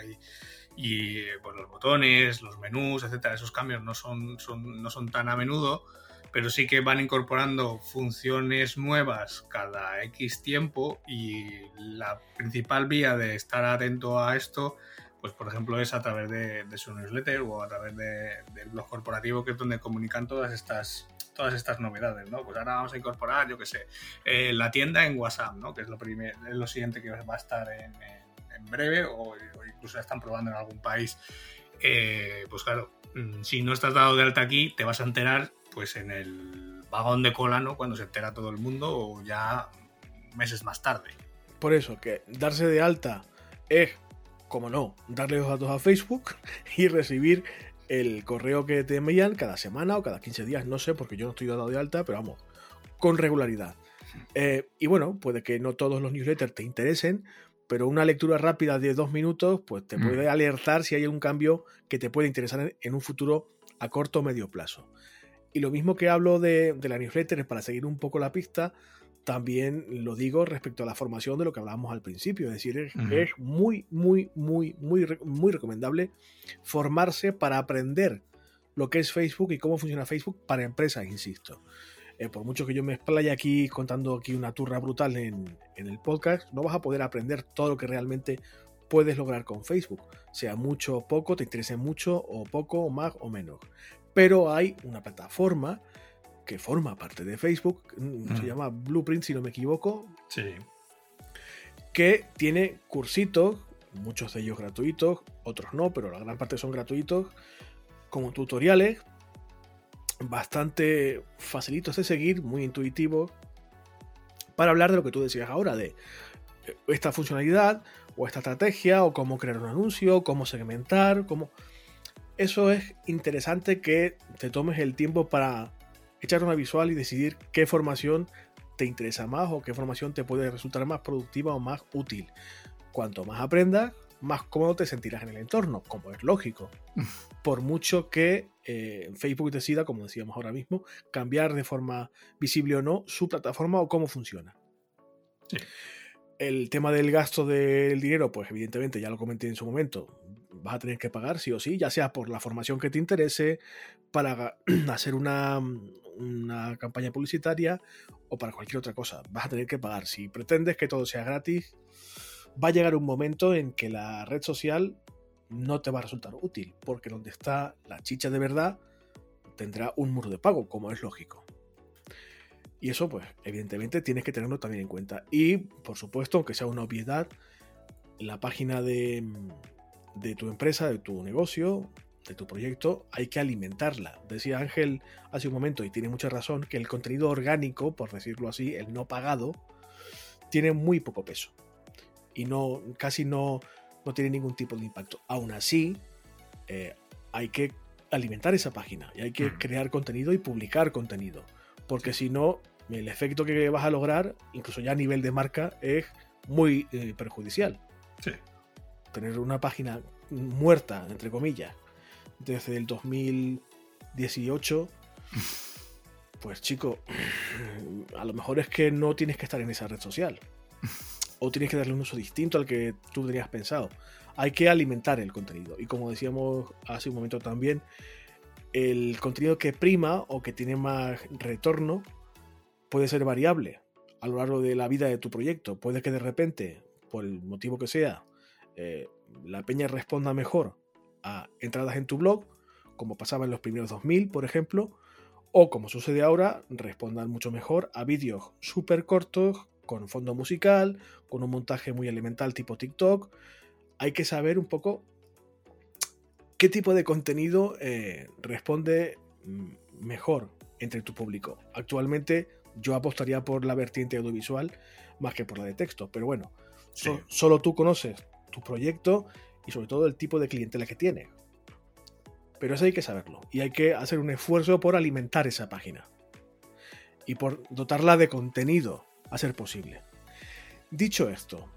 y, pues, los botones, los menús, etcétera. Esos cambios no son, no son tan a menudo, pero sí que van incorporando funciones nuevas cada X tiempo y la principal vía de estar atento a esto pues por ejemplo es a través de, su newsletter o a través del blog corporativo que es donde comunican todas estas todas estas novedades, ¿no? Pues ahora vamos a incorporar, yo qué sé, eh, la tienda en WhatsApp, ¿no? Que es lo, primer, es lo siguiente que va a estar en, breve o, incluso están probando en algún país. Eh, pues claro, mm, si no estás dado de alta aquí, te vas a enterar pues en el vagón de cola, ¿no? Cuando se entera todo el mundo o ya meses más tarde. Por eso, que darse de alta es como no, darle los datos a Facebook y recibir el correo que te envían cada semana o cada 15 días, no sé, porque yo no estoy dado de alta, pero vamos, con regularidad. Eh, y bueno, puede que no todos los newsletters te interesen, pero una lectura rápida de dos minutos, pues te puede mm. alertar si hay un cambio que te puede interesar en un futuro a corto o medio plazo. Y lo mismo que hablo de, de la newsletter, para seguir un poco la pista, también lo digo respecto a la formación de lo que hablábamos al principio, es decir, es, muy, muy, muy, muy, muy recomendable formarse para aprender lo que es Facebook y cómo funciona Facebook para empresas, insisto. Eh, por mucho que yo me explaye aquí contando aquí una turra brutal en, en, el podcast, no vas a poder aprender todo lo que realmente puedes lograr con Facebook. Sea mucho o poco, te interese mucho o poco, o más o menos. Pero hay una plataforma que forma parte de Facebook, mm, se mm. llama Blueprint si no me equivoco. Sí. Que tiene cursitos, muchos de ellos gratuitos, otros no, pero la gran parte son gratuitos, como tutoriales, bastante facilitos de seguir, muy intuitivos, para hablar de lo que tú decías ahora, de eh, esta funcionalidad o esta estrategia, o cómo crear un anuncio, cómo segmentar, cómo... Eso es interesante que te tomes el tiempo para echar una visual y decidir qué formación te interesa más o qué formación te puede resultar más productiva o más útil. Cuanto más aprendas, más cómodo te sentirás en el entorno, como es lógico. Por mucho que eh, Facebook decida, como decíamos ahora mismo, cambiar de forma visible o no su plataforma o cómo funciona. El tema del gasto del dinero, pues evidentemente ya lo comenté en su momento, vas a tener que pagar sí o sí, ya sea por la formación que te interese, para hacer una, una campaña publicitaria o para cualquier otra cosa. Vas a tener que pagar. Si pretendes que todo sea gratis, va a llegar un momento en que la red social no te va a resultar útil, porque donde está la chicha de verdad tendrá un muro de pago, como es lógico. Y eso, pues, evidentemente tienes que tenerlo también en cuenta. Y, por supuesto, aunque sea una obviedad, la página de, de tu empresa, de tu negocio, de tu proyecto, hay que alimentarla. Decía Ángel hace un momento, y tiene mucha razón, que el contenido orgánico, por decirlo así, el no pagado, tiene muy poco peso. Y no, casi no, no tiene ningún tipo de impacto. Aún así, eh, hay que alimentar esa página y hay que crear contenido y publicar contenido. Porque si no, el efecto que vas a lograr, incluso ya a nivel de marca, es muy eh, perjudicial. Tener una página muerta, entre comillas, desde el 2018, pues chico, a lo mejor es que no tienes que estar en esa red social. O tienes que darle un uso distinto al que tú tenías pensado. Hay que alimentar el contenido. Y como decíamos hace un momento también, el contenido que prima o que tiene más retorno puede ser variable a lo largo de la vida de tu proyecto. Puede que de repente, por el motivo que sea, eh, la peña responda mejor a entradas en tu blog, como pasaba en los primeros 2000, por ejemplo, o como sucede ahora, respondan mucho mejor a vídeos súper cortos, con fondo musical, con un montaje muy elemental tipo TikTok. Hay que saber un poco qué tipo de contenido eh, responde mm, mejor entre tu público. Actualmente yo apostaría por la vertiente audiovisual más que por la de texto, pero bueno, solo tú conoces tu proyecto y sobre todo el tipo de clientela que tiene. Pero eso hay que saberlo y hay que hacer un esfuerzo por alimentar esa página y por dotarla de contenido a ser posible. Dicho esto,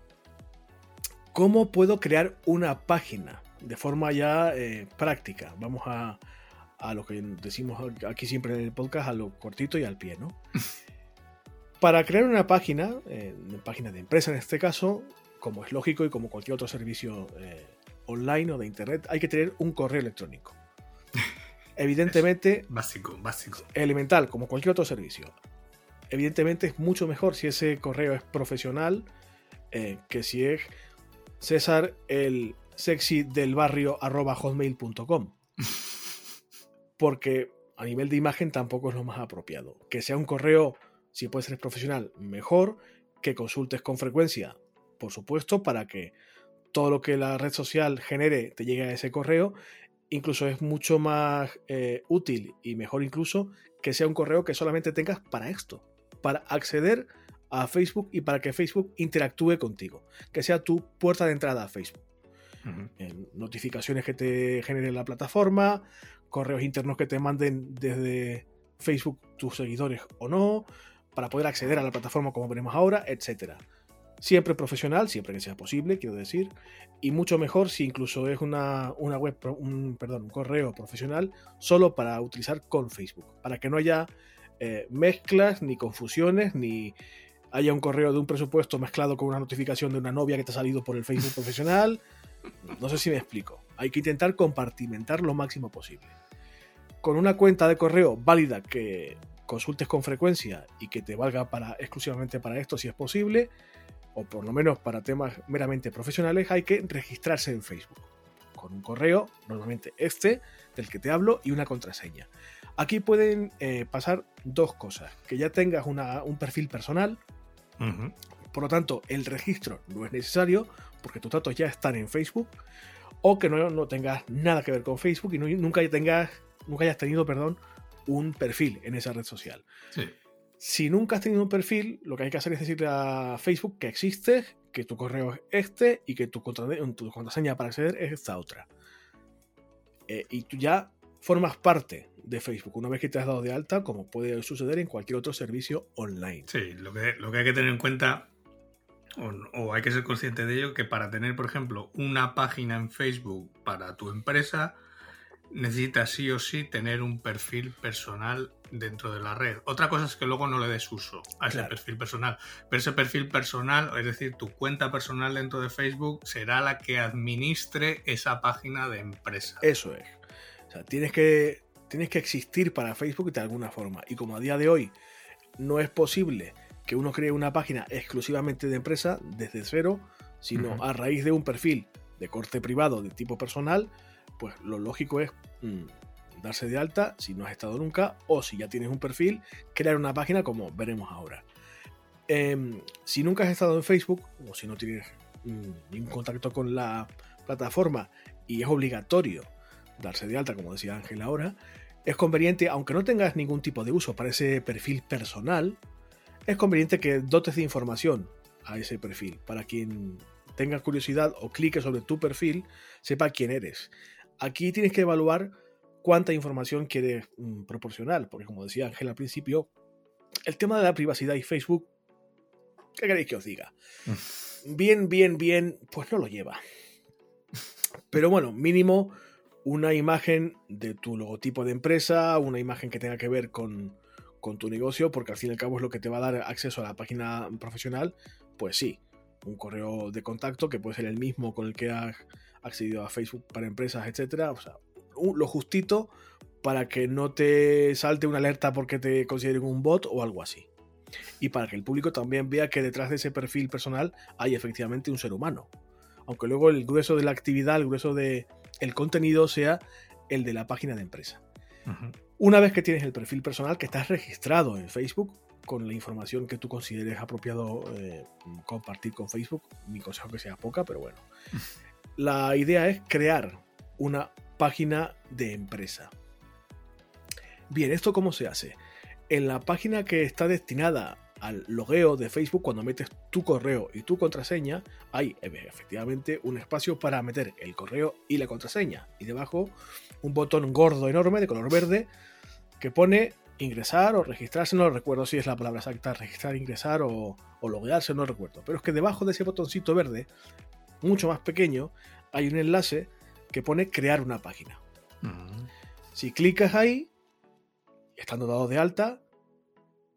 ¿cómo puedo crear una página de forma ya eh, práctica? Vamos a, a lo que decimos aquí siempre en el podcast, a lo cortito y al pie, ¿no? Para crear una página, eh, página de empresa en este caso, como es lógico y como cualquier otro servicio eh, online o de internet, hay que tener un correo electrónico. Evidentemente. básico, básico. Elemental, como cualquier otro servicio. Evidentemente es mucho mejor si ese correo es profesional eh, que si es César el sexy del barrio arroba hotmail.com. Porque a nivel de imagen tampoco es lo más apropiado. Que sea un correo, si puede ser profesional, mejor. Que consultes con frecuencia por supuesto, para que todo lo que la red social genere te llegue a ese correo. Incluso es mucho más eh, útil y mejor incluso que sea un correo que solamente tengas para esto, para acceder a Facebook y para que Facebook interactúe contigo, que sea tu puerta de entrada a Facebook. notificaciones que te genere la plataforma, correos internos que te manden desde Facebook tus seguidores o no, para poder acceder a la plataforma como veremos ahora, etcétera. Siempre profesional, siempre que sea posible, quiero decir. Y mucho mejor si incluso es una, web, un, perdón, un correo profesional solo para utilizar con Facebook. Para que no haya eh, mezclas, ni confusiones, ni haya un correo de un presupuesto mezclado con una notificación de una novia que te ha salido por el Facebook profesional. No sé si me explico. Hay que intentar compartimentar lo máximo posible. Con una cuenta de correo válida que consultes con frecuencia y que te valga para, exclusivamente para esto si es posible, o por lo menos para temas meramente profesionales, hay que registrarse en Facebook. Con un correo, normalmente este, del que te hablo, y una contraseña. Aquí pueden eh, pasar dos cosas. Que ya tengas un perfil personal. Por lo tanto, el registro no es necesario porque tus datos ya están en Facebook. O que no, no tengas nada que ver con Facebook y nunca, tengas, nunca hayas tenido perdón, un perfil en esa red social. Sí. Si nunca has tenido un perfil, lo que hay que hacer es decirle a Facebook que existe, que tu correo es este y que tu, contraseña para acceder es esta otra. Eh, y tú ya formas parte de Facebook una vez que te has dado de alta, como puede suceder en cualquier otro servicio online. Sí, lo que, lo que hay que tener en cuenta, o, o, hay que ser consciente de ello, que para tener, por ejemplo, una página en Facebook para tu empresa, necesitas sí o sí tener un perfil personal dentro de la red. Otra cosa es que luego no le des uso a ese perfil personal. Pero ese perfil personal, es decir, tu cuenta personal dentro de Facebook, será la que administre esa página de empresa. Eso es. O sea, tienes que, tienes que existir para Facebook de alguna forma. Y como a día de hoy no es posible que uno cree una página exclusivamente de empresa desde cero, sino a raíz de un perfil de corte privado de tipo personal, pues lo lógico es mm, darse de alta si no has estado nunca o si ya tienes un perfil, crear una página como veremos ahora. Em, si nunca has estado en Facebook o si no tienes mm, ningún contacto con la plataforma y es obligatorio darse de alta, como decía Ángel ahora, es conveniente, aunque no tengas ningún tipo de uso para ese perfil personal, es conveniente que dotes de información a ese perfil para quien tenga curiosidad o clique sobre tu perfil, sepa quién eres. Aquí tienes que evaluar cuánta información quieres mm, proporcionar, porque como decía Ángel al principio, el tema de la privacidad y Facebook, ¿qué queréis que os diga? Bien, bien, bien, pues no lo lleva. Pero bueno, mínimo una imagen de tu logotipo de empresa, una imagen que tenga que ver con, con tu negocio, porque al fin y al cabo es lo que te va a dar acceso a la página profesional, pues sí, un correo de contacto que puede ser el mismo con el que has accedido a Facebook para empresas, etcétera, o sea, lo justito para que no te salte una alerta porque te consideren un bot o algo así. Y para que el público también vea que detrás de ese perfil personal hay efectivamente un ser humano. Aunque luego el grueso de la actividad, el grueso del el contenido sea el de la página de empresa. Una vez que tienes el perfil personal, que estás registrado en Facebook con la información que tú consideres apropiado eh, compartir con Facebook, mi consejo que sea poca, pero bueno. La idea es crear una página de empresa. Bien, ¿esto cómo se hace? En la página que está destinada al logueo de Facebook, cuando metes tu correo y tu contraseña, hay efectivamente un espacio para meter el correo y la contraseña. Y debajo un botón gordo enorme de color verde que pone ingresar o registrarse, no recuerdo si es la palabra exacta, registrar, ingresar o, o loguearse, no recuerdo. Pero es que debajo de ese botoncito verde, mucho más pequeño, hay un enlace que pone crear una página. Si clicas ahí, estando dado de alta,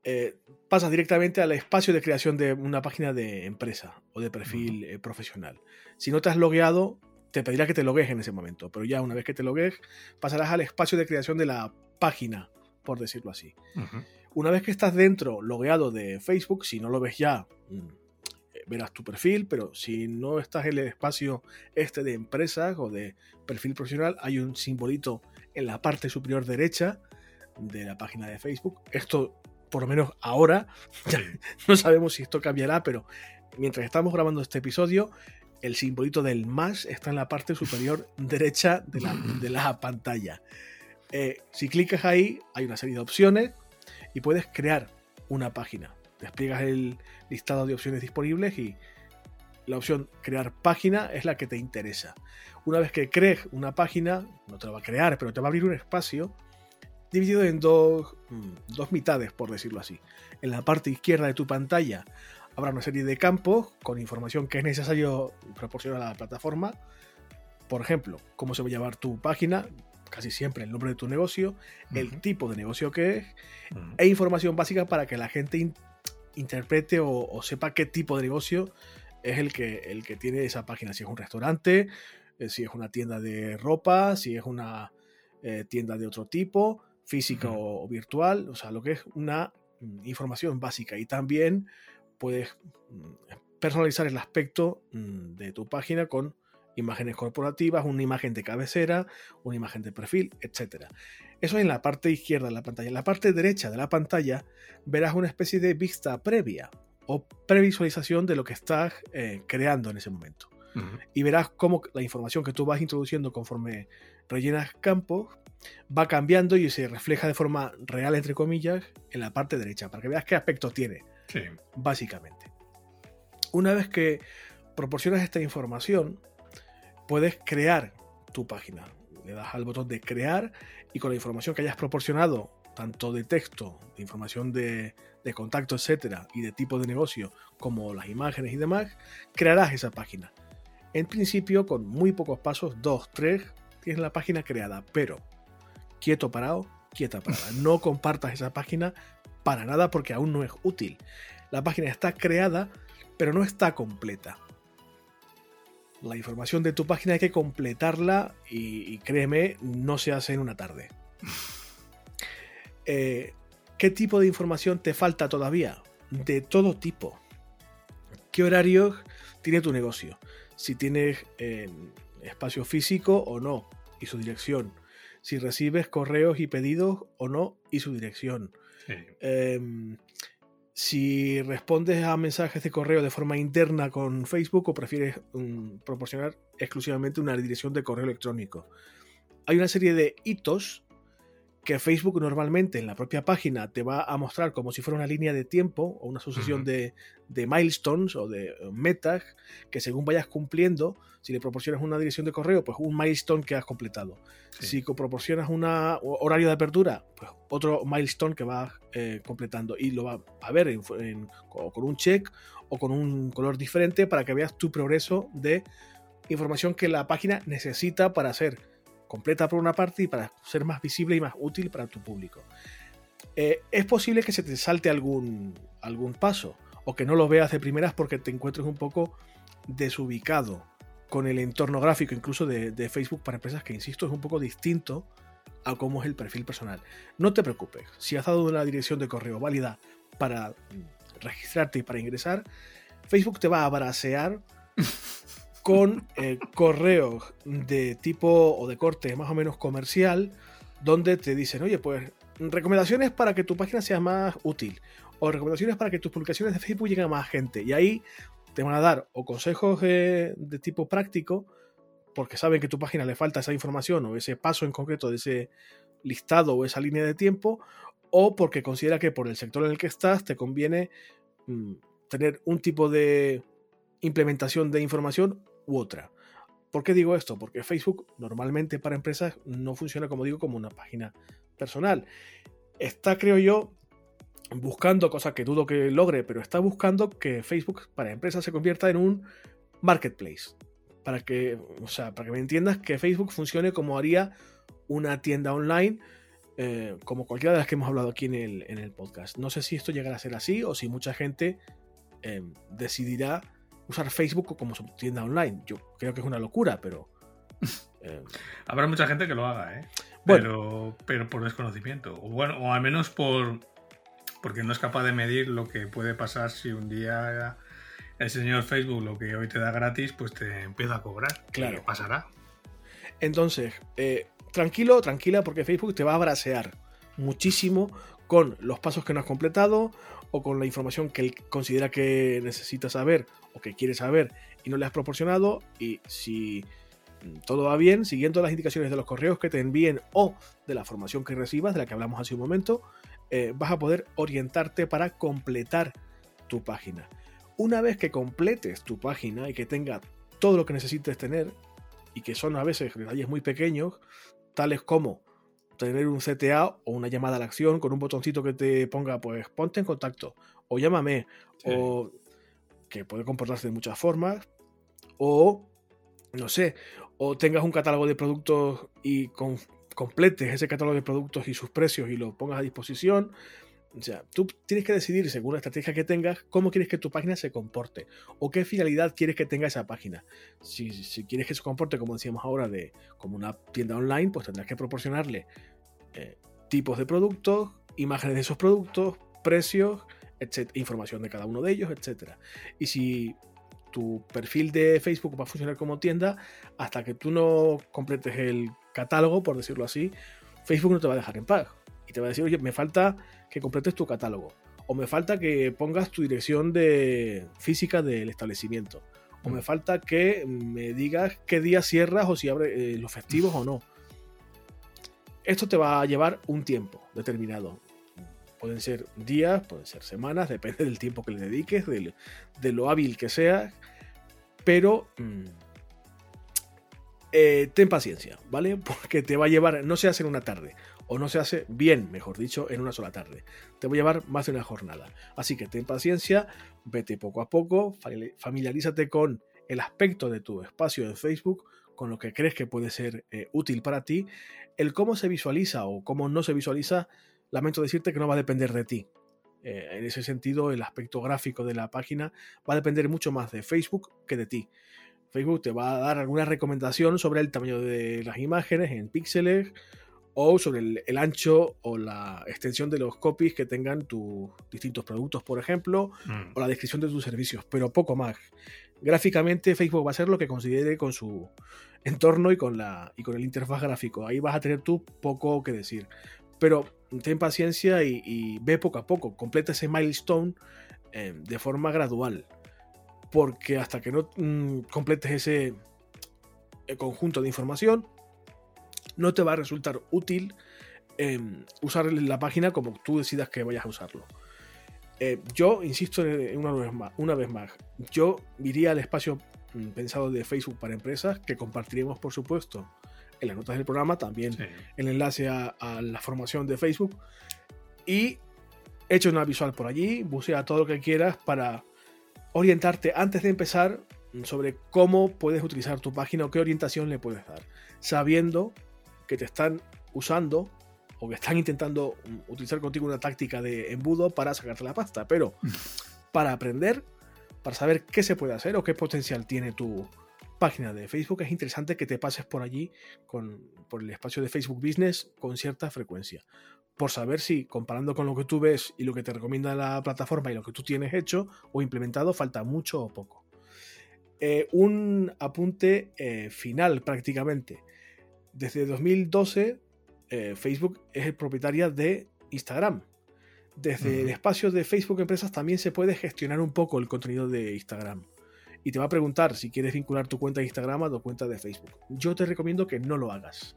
eh, pasas directamente al espacio de creación de una página de empresa o de perfil eh, profesional. Si no te has logueado, te pedirá que te logues en ese momento, pero ya una vez que te logues, pasarás al espacio de creación de la página, por decirlo así. Una vez que estás dentro, logueado de Facebook, si no lo ves ya, mm, verás tu perfil, pero si no estás en el espacio este de empresas o de perfil profesional, hay un simbolito en la parte superior derecha de la página de Facebook. Esto, por lo menos ahora, no sabemos si esto cambiará, pero mientras estamos grabando este episodio, el simbolito del más está en la parte superior derecha de la, pantalla. Eh, si clicas ahí, hay una serie de opciones y puedes crear una página despliegas el listado de opciones disponibles y la opción crear página es la que te interesa. Una vez que crees una página, no te la va a crear, pero te va a abrir un espacio dividido en dos, mm, dos mitades, por decirlo así. En la parte izquierda de tu pantalla habrá una serie de campos con información que es necesario proporcionar a la plataforma. Por ejemplo, cómo se va a llamar tu página, casi siempre el nombre de tu negocio, el tipo de negocio que es, e información básica para que la gente interprete o, sepa qué tipo de negocio es el que, el que tiene esa página. Si es un restaurante, eh, si es una tienda de ropa, si es una eh, tienda de otro tipo, física o, virtual, o sea, lo que es una mm, información básica. Y también puedes mm, personalizar el aspecto mm, de tu página con imágenes corporativas, una imagen de cabecera, una imagen de perfil, etc. Eso es en la parte izquierda de la pantalla. En la parte derecha de la pantalla verás una especie de vista previa o previsualización de lo que estás eh, creando en ese momento. Y verás cómo la información que tú vas introduciendo conforme rellenas campos va cambiando y se refleja de forma real, entre comillas, en la parte derecha, para que veas qué aspecto tiene, básicamente. Una vez que proporcionas esta información, puedes crear tu página. Le das al botón de crear y con la información que hayas proporcionado, tanto de texto, de información de, contacto, etcétera, y de tipo de negocio, como las imágenes y demás, crearás esa página. En principio, con muy pocos pasos, dos, tres, tienes la página creada, pero quieto parado, quieta parada. No compartas esa página para nada porque aún no es útil. La página está creada, pero no está completa. La información de tu página hay que completarla y, créeme, no se hace en una tarde. Eh, ¿Qué tipo de información te falta todavía? De todo tipo. ¿Qué horarios tiene tu negocio? Si tienes eh, espacio físico o no, y su dirección. Si recibes correos y pedidos o no, y su dirección. Em, si respondes a mensajes de correo de forma interna con Facebook o prefieres mm, proporcionar exclusivamente una dirección de correo electrónico. Hay una serie de hitos que Facebook normalmente en la propia página te va a mostrar como si fuera una línea de tiempo o una sucesión de, milestones o de metas que según vayas cumpliendo, si le proporcionas una dirección de correo, pues un milestone que has completado. Si proporcionas un horario de apertura, pues otro milestone que vas eh, completando y lo va a ver con un check o con un color diferente para que veas tu progreso de información que la página necesita para hacer completa por una parte y para ser más visible y más útil para tu público. Eh, es posible que se te salte algún, algún paso o que no lo veas de primeras porque te encuentres un poco desubicado con el entorno gráfico incluso de, Facebook para empresas que, insisto, es un poco distinto a cómo es el perfil personal. No te preocupes, si has dado una dirección de correo válida para registrarte y para ingresar, Facebook te va a brasear con correos de tipo o de corte más o menos comercial, donde te dicen, oye, pues recomendaciones para que tu página sea más útil, o recomendaciones para que tus publicaciones de Facebook lleguen a más gente. Y ahí te van a dar o consejos de, tipo práctico, porque saben que a tu página le falta esa información o ese paso en concreto de ese listado o esa línea de tiempo, o porque considera que por el sector en el que estás te conviene mm, tener un tipo de implementación de información otra. ¿Por qué digo esto? Porque Facebook normalmente para empresas no funciona, como digo, como una página personal. Está, creo yo, buscando, cosa que dudo que logre, pero está buscando que Facebook para empresas se convierta en un marketplace. Para que, o sea, para que me entiendas que Facebook funcione como haría una tienda online, eh, como cualquiera de las que hemos hablado aquí en el, podcast. No sé si esto llegará a ser así o si mucha gente eh, decidirá usar Facebook como su tienda online. Yo creo que es una locura, pero. Eh, Habrá mucha gente que lo haga, ¿eh? Pero, pero por desconocimiento. O bueno, o al menos por. Porque no es capaz de medir lo que puede pasar si un día el señor Facebook lo que hoy te da gratis, pues te empieza a cobrar. Claro. ¿Qué pasará? Entonces, eh, tranquilo, tranquila, porque Facebook te va a brasear muchísimo con los pasos que no has completado o con la información que él considera que necesita saber o que quiere saber y no le has proporcionado y si todo va bien, siguiendo las indicaciones de los correos que te envíen o de la formación que recibas, de la que hablamos hace un momento, eh, vas a poder orientarte para completar tu página. Una vez que completes tu página y que tenga todo lo que necesites tener, y que son a veces detalles muy pequeños, tales como tener un CTA o una llamada a la acción con un botoncito que te ponga, pues ponte en contacto o llámame, o que puede comportarse de muchas formas, o no sé, o tengas un catálogo de productos y completes ese catálogo de productos y sus precios y lo pongas a disposición. O sea, tú tienes que decidir, según la estrategia que tengas, cómo quieres que tu página se comporte o qué finalidad quieres que tenga esa página. Si, quieres que se comporte, como decíamos ahora, de, como una tienda online, pues tendrás que proporcionarle eh, tipos de productos, imágenes de esos productos, precios, información de cada uno de ellos, etc. Y si tu perfil de Facebook va a funcionar como tienda, hasta que tú no completes el catálogo, por decirlo así, Facebook no te va a dejar en paz. Y te va a decir, oye, me falta que completes tu catálogo. O me falta que pongas tu dirección de física del establecimiento. O me mm. falta que me digas qué día cierras o si abre eh, los festivos o no. Esto te va a llevar un tiempo determinado. Pueden ser días, pueden ser semanas, depende del tiempo que le dediques, de, lo hábil que seas. Pero mm, eh, ten paciencia, ¿vale? Porque te va a llevar, no se hace en una tarde o no se hace bien, mejor dicho, en una sola tarde. Te va a llevar más de una jornada. Así que ten paciencia, vete poco a poco, familiarízate con el aspecto de tu espacio en Facebook, con lo que crees que puede ser eh, útil para ti. El cómo se visualiza o cómo no se visualiza, lamento decirte que no va a depender de ti. Eh, en ese sentido, el aspecto gráfico de la página va a depender mucho más de Facebook que de ti. Facebook te va a dar alguna recomendación sobre el tamaño de las imágenes en píxeles o sobre el, ancho o la extensión de los copies que tengan tus distintos productos, por ejemplo, mm. o la descripción de tus servicios, pero poco más. Gráficamente Facebook va a ser lo que considere con su entorno y con, la, y con el interfaz gráfico. Ahí vas a tener tú poco que decir. Pero ten paciencia y, ve poco a poco, completa ese milestone eh, de forma gradual. Porque hasta que no mm, completes ese eh, conjunto de información, no te va a resultar útil em, usar la página como tú decidas que vayas a usarlo. Eh, yo insisto una vez, más, una vez más, yo iría al espacio mm, pensado de Facebook para empresas que compartiremos por supuesto en las notas del programa, también el enlace a, la formación de Facebook y echa una visual por allí, bucea todo lo que quieras para orientarte antes de empezar sobre cómo puedes utilizar tu página o qué orientación le puedes dar, sabiendo que te están usando o que están intentando utilizar contigo una táctica de embudo para sacarte la pasta, pero para aprender, para saber qué se puede hacer o qué potencial tiene tu página de Facebook, es interesante que te pases por allí con, por el espacio de Facebook Business con cierta frecuencia, por saber si comparando con lo que tú ves y lo que te recomienda la plataforma y lo que tú tienes hecho o implementado, falta mucho o poco. Eh, un apunte eh, final prácticamente. Desde 2012, eh, Facebook es el propietaria de Instagram. Desde el espacio de Facebook Empresas también se puede gestionar un poco el contenido de Instagram. Y te va a preguntar si quieres vincular tu cuenta de Instagram a tu cuenta de Facebook. Yo te recomiendo que no lo hagas.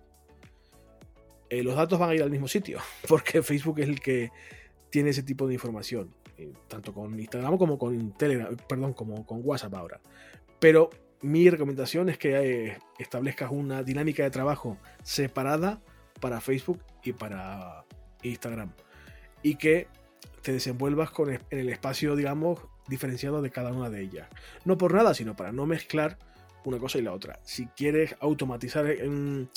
Eh, los datos van a ir al mismo sitio, porque Facebook es el que tiene ese tipo de información, eh, tanto con Instagram como con Telegram, perdón, como con WhatsApp ahora. Pero mi recomendación es que eh, establezcas una dinámica de trabajo separada para Facebook y para Instagram. Y que te desenvuelvas con, en el espacio, digamos, diferenciado de cada una de ellas. No por nada, sino para no mezclar una cosa y la otra. Si quieres automatizar en,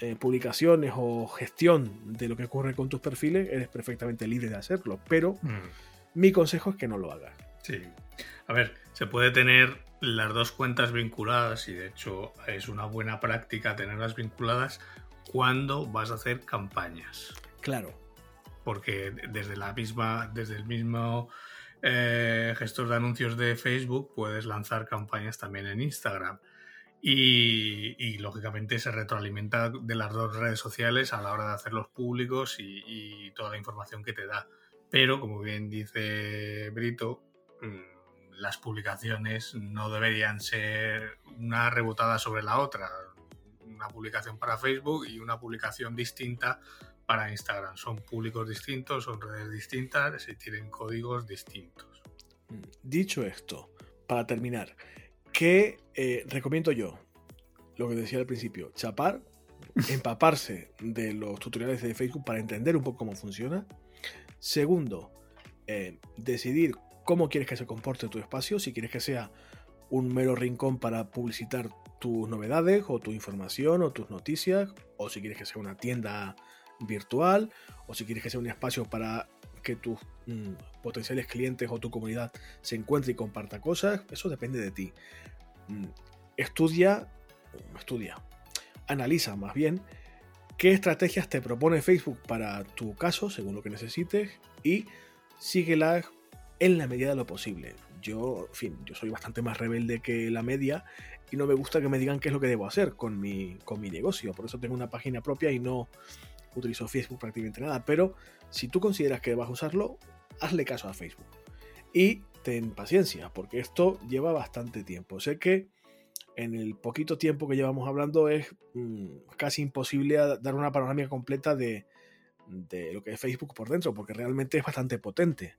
eh, publicaciones o gestión de lo que ocurre con tus perfiles, eres perfectamente libre de hacerlo. Pero mm. mi consejo es que no lo hagas. Sí. A ver, se puede tener las dos cuentas vinculadas y de hecho es una buena práctica tenerlas vinculadas cuando vas a hacer campañas. Claro. Porque desde la misma, desde el mismo eh, gestor de anuncios de Facebook puedes lanzar campañas también en Instagram. Y, lógicamente se retroalimenta de las dos redes sociales a la hora de hacerlos públicos y, y toda la información que te da. Pero, como bien dice Brito, mm, las publicaciones no deberían ser una rebotada sobre la otra. Una publicación para Facebook y una publicación distinta para Instagram. Son públicos distintos, son redes distintas y tienen códigos distintos. Dicho esto, para terminar, ¿qué eh, recomiendo yo? Lo que decía al principio, chapar, empaparse de los tutoriales de Facebook para entender un poco cómo funciona. Segundo, eh, decidir cómo quieres que se comporte tu espacio, si quieres que sea un mero rincón para publicitar tus novedades o tu información o tus noticias, o si quieres que sea una tienda virtual, o si quieres que sea un espacio para que tus mm, potenciales clientes o tu comunidad se encuentre y comparta cosas, eso depende de ti. Mm, estudia, estudia, analiza más bien qué estrategias te propone Facebook para tu caso, según lo que necesites, y síguelas en la medida de lo posible. Yo, en fin, yo soy bastante más rebelde que la media y no me gusta que me digan qué es lo que debo hacer con mi, con mi negocio. Por eso tengo una página propia y no utilizo Facebook prácticamente nada. Pero si tú consideras que vas a usarlo, hazle caso a Facebook. Y ten paciencia, porque esto lleva bastante tiempo. Sé que en el poquito tiempo que llevamos hablando es mm, casi imposible dar una panorámica completa de, de lo que es Facebook por dentro, porque realmente es bastante potente.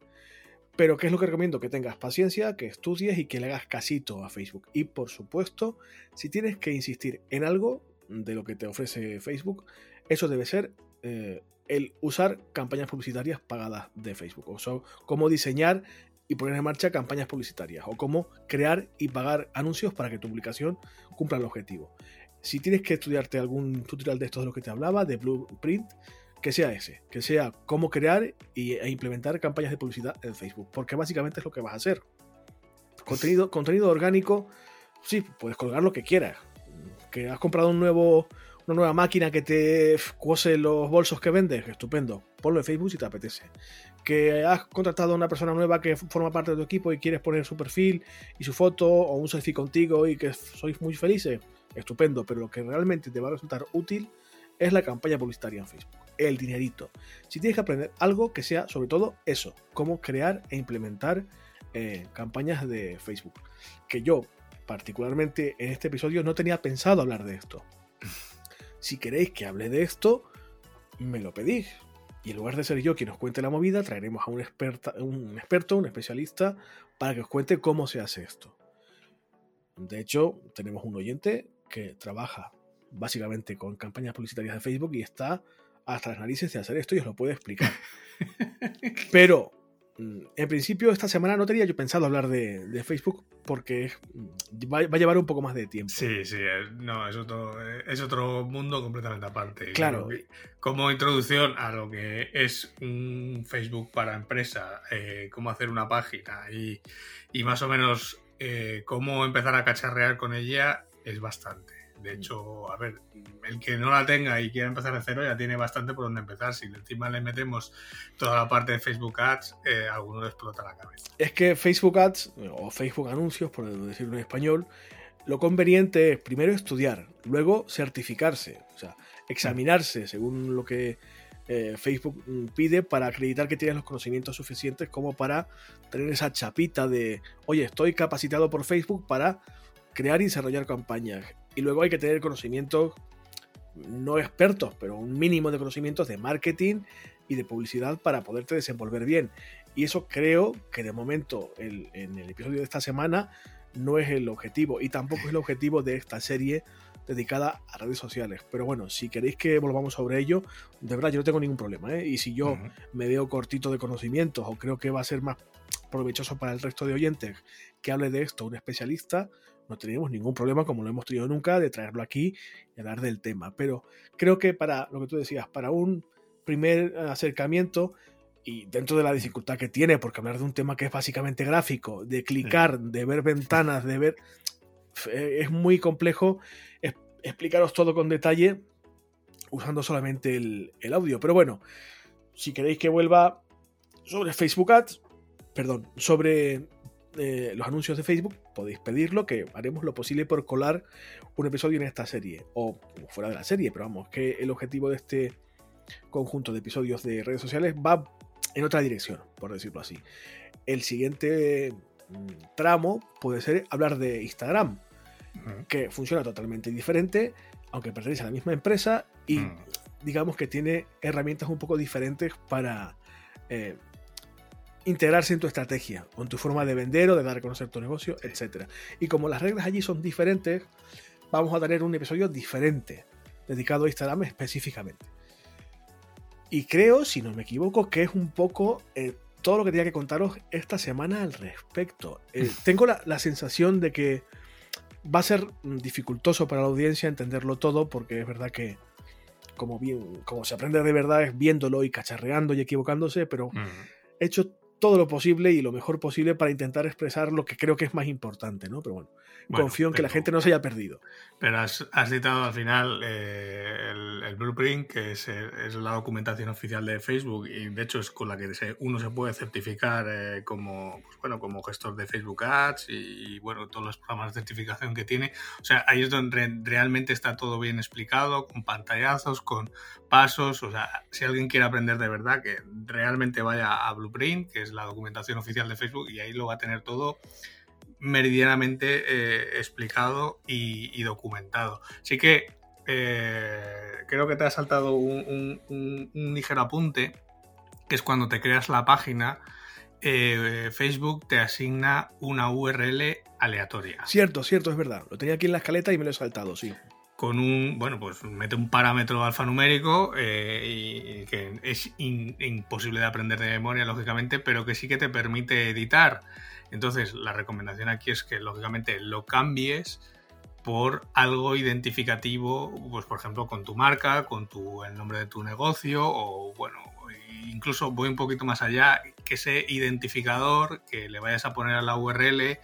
Pero ¿qué es lo que recomiendo? Que tengas paciencia, que estudies y que le hagas casito a Facebook. Y por supuesto, si tienes que insistir en algo de lo que te ofrece Facebook, eso debe ser eh, el usar campañas publicitarias pagadas de Facebook. O sea, cómo diseñar y poner en marcha campañas publicitarias o cómo crear y pagar anuncios para que tu publicación cumpla el objetivo. Si tienes que estudiarte algún tutorial de estos de los que te hablaba, de Blueprint, que sea ese, que sea cómo crear y, e implementar campañas de publicidad en Facebook, porque básicamente es lo que vas a hacer. Contenido, contenido orgánico, sí, puedes colgar lo que quieras. Que has comprado un nuevo, una nueva máquina que te cuose los bolsos que vendes, estupendo. Ponlo en Facebook si te apetece. Que has contratado a una persona nueva que forma parte de tu equipo y quieres poner su perfil y su foto o un selfie contigo y que sois muy felices, estupendo. Pero lo que realmente te va a resultar útil es la campaña publicitaria en Facebook. El dinerito. Si tienes que aprender algo que sea sobre todo eso, cómo crear e implementar eh, campañas de Facebook. Que yo, particularmente en este episodio, no tenía pensado hablar de esto. Si queréis que hable de esto, me lo pedís. Y en lugar de ser yo quien os cuente la movida, traeremos a un, experta, un experto, un especialista, para que os cuente cómo se hace esto. De hecho, tenemos un oyente que trabaja básicamente con campañas publicitarias de Facebook y está hasta las narices de hacer esto y os lo puede explicar. Pero Mm, en principio, esta semana no tenía yo pensado hablar de, Facebook porque mm, va, a llevar un poco más de tiempo. Sí, sí, eh, no, es otro, eh, es otro mundo completamente aparte. Claro. Como introducción a lo que es un Facebook para empresa, eh, cómo hacer una página y, y más o menos cómo empezar a cacharrear con ella, es bastante. De hecho, a ver, el que no la tenga y quiera empezar de cero ya tiene bastante por donde empezar. Si encima le metemos toda la parte de Facebook Ads, eh, alguno le explota la cabeza. Es que Facebook Ads, o Facebook Anuncios, por decirlo en español, lo conveniente es primero estudiar, luego certificarse, o sea, examinarse según lo que eh, Facebook pide para acreditar que tienes los conocimientos suficientes como para tener esa chapita de, oye, estoy capacitado por Facebook para crear y desarrollar campañas y luego hay que tener conocimientos, no expertos, pero un mínimo de conocimientos de marketing y de publicidad para poderte desenvolver bien. Y eso creo que de momento en el episodio de esta semana no es el objetivo y tampoco es el objetivo de esta serie dedicada a redes sociales. Pero bueno, si queréis que volvamos sobre ello, de verdad yo no tengo ningún problema. ¿eh? Y si yo me veo cortito de conocimientos o creo que va a ser más provechoso para el resto de oyentes que hable de esto un especialista, no tenemos ningún problema, como lo hemos tenido nunca, de traerlo aquí y hablar del tema. Pero creo que para lo que tú decías, para un primer acercamiento y dentro de la dificultad que tiene, porque hablar de un tema que es básicamente gráfico, de clicar, de ver ventanas, de ver... Es muy complejo explicaros todo con detalle usando solamente el, el audio. Pero bueno, si queréis que vuelva sobre Facebook Ads, perdón, sobre los anuncios de Facebook, podéis pedirlo, que haremos lo posible por colar un episodio en esta serie, o fuera de la serie, pero vamos, que el objetivo de este conjunto de episodios de redes sociales va en otra dirección, por decirlo así. El siguiente mm, tramo puede ser hablar de Instagram, que funciona totalmente diferente, aunque pertenece a la misma empresa y mm. digamos que tiene herramientas un poco diferentes para eh, integrarse en tu estrategia o en tu forma de vender o de dar a conocer tu negocio, etc. Y como las reglas allí son diferentes, vamos a tener un episodio diferente dedicado a Instagram específicamente. Y creo, si no me equivoco, que es un poco eh, todo lo que tenía que contaros esta semana al respecto. Eh, tengo la, la, sensación de que va a ser dificultoso para la audiencia entenderlo todo, porque es verdad que como, bien, como se aprende de verdad es viéndolo y cacharreando y equivocándose, pero he hecho todo lo posible y lo mejor posible para intentar expresar lo que creo que es más importante, ¿no? Pero bueno, confío en que la gente no se haya perdido. Pero has, citado al final eh, el, blueprint, que es, es, la documentación oficial de Facebook y de hecho es con la que uno se puede certificar eh, como, pues bueno, como gestor de Facebook Ads y, bueno, todos los programas de certificación que tiene. O sea, ahí es donde realmente está todo bien explicado, con pantallazos, con pasos. O sea, si alguien quiere aprender de verdad, que realmente vaya a Blueprint, que la documentación oficial de Facebook, y ahí lo va a tener todo meridianamente eh, explicado y, documentado. Así que eh, creo que te ha saltado un, ligero apunte, que es cuando te creas la página, eh, Facebook te asigna una URL aleatoria. Cierto, cierto, es verdad. Lo tenía aquí en la escaleta y me lo he saltado, sí. Con un, bueno, pues mete un parámetro alfanumérico eh, que es imposible de aprender de memoria, lógicamente, pero que sí que te permite editar. Entonces, la recomendación aquí es que, lógicamente, lo cambies por algo identificativo, pues por ejemplo con tu marca, con tu, el nombre de tu negocio o bueno, incluso voy un poquito más allá, que ese identificador que le vayas a poner a la URL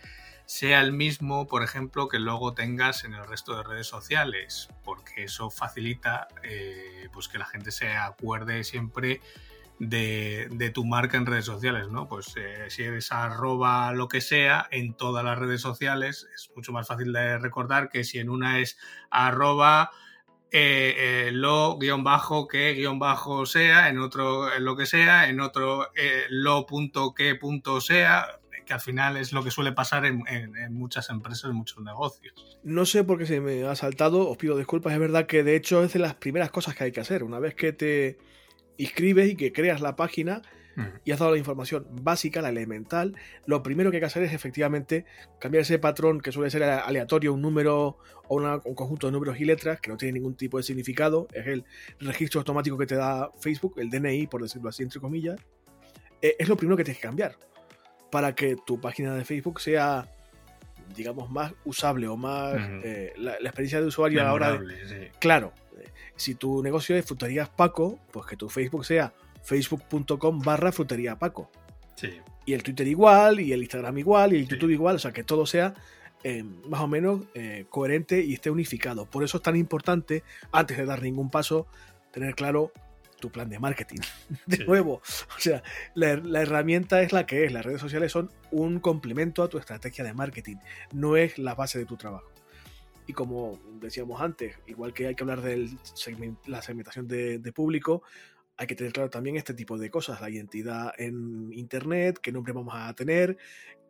sea el mismo, por ejemplo, que luego tengas en el resto de redes sociales, porque eso facilita eh, pues que la gente se acuerde siempre de, tu marca en redes sociales, ¿no? Pues eh, si eres arroba lo que sea en todas las redes sociales, es mucho más fácil de recordar que si en una es arroba eh, lo guion bajo que guion bajo sea, en otro lo que sea, en otro lo punto que punto sea, que al final es lo que suele pasar en, muchas empresas, en muchos negocios. No sé por qué se me ha saltado, os pido disculpas, es verdad que de hecho es de las primeras cosas que hay que hacer. Una vez que te inscribes y que creas la página mm. y has dado la información básica, la elemental, lo primero que hay que hacer es efectivamente cambiar ese patrón que suele ser aleatorio, un número o un conjunto de números y letras que no tiene ningún tipo de significado, es el registro automático que te da Facebook, el DNI, por decirlo así, entre comillas. Eh, es lo primero que tienes que cambiar para que tu página de Facebook sea, digamos, más usable o más eh, la, experiencia de usuario a la hora de... Claro, eh, si tu negocio es fruterías Paco, pues que tu Facebook sea facebook.com barra frutería Paco. Sí. Y el Twitter igual, y el Instagram igual, y el YouTube igual, o sea, que todo sea eh, más o menos coherente y esté unificado. Por eso es tan importante, antes de dar ningún paso, tener claro tu plan de marketing. De nuevo, o sea, la, herramienta es la que es. Las redes sociales son un complemento a tu estrategia de marketing, no es la base de tu trabajo. Y como decíamos antes, igual que hay que hablar de la segmentación de, público, hay que tener claro también este tipo de cosas, la identidad en Internet, qué nombre vamos a tener,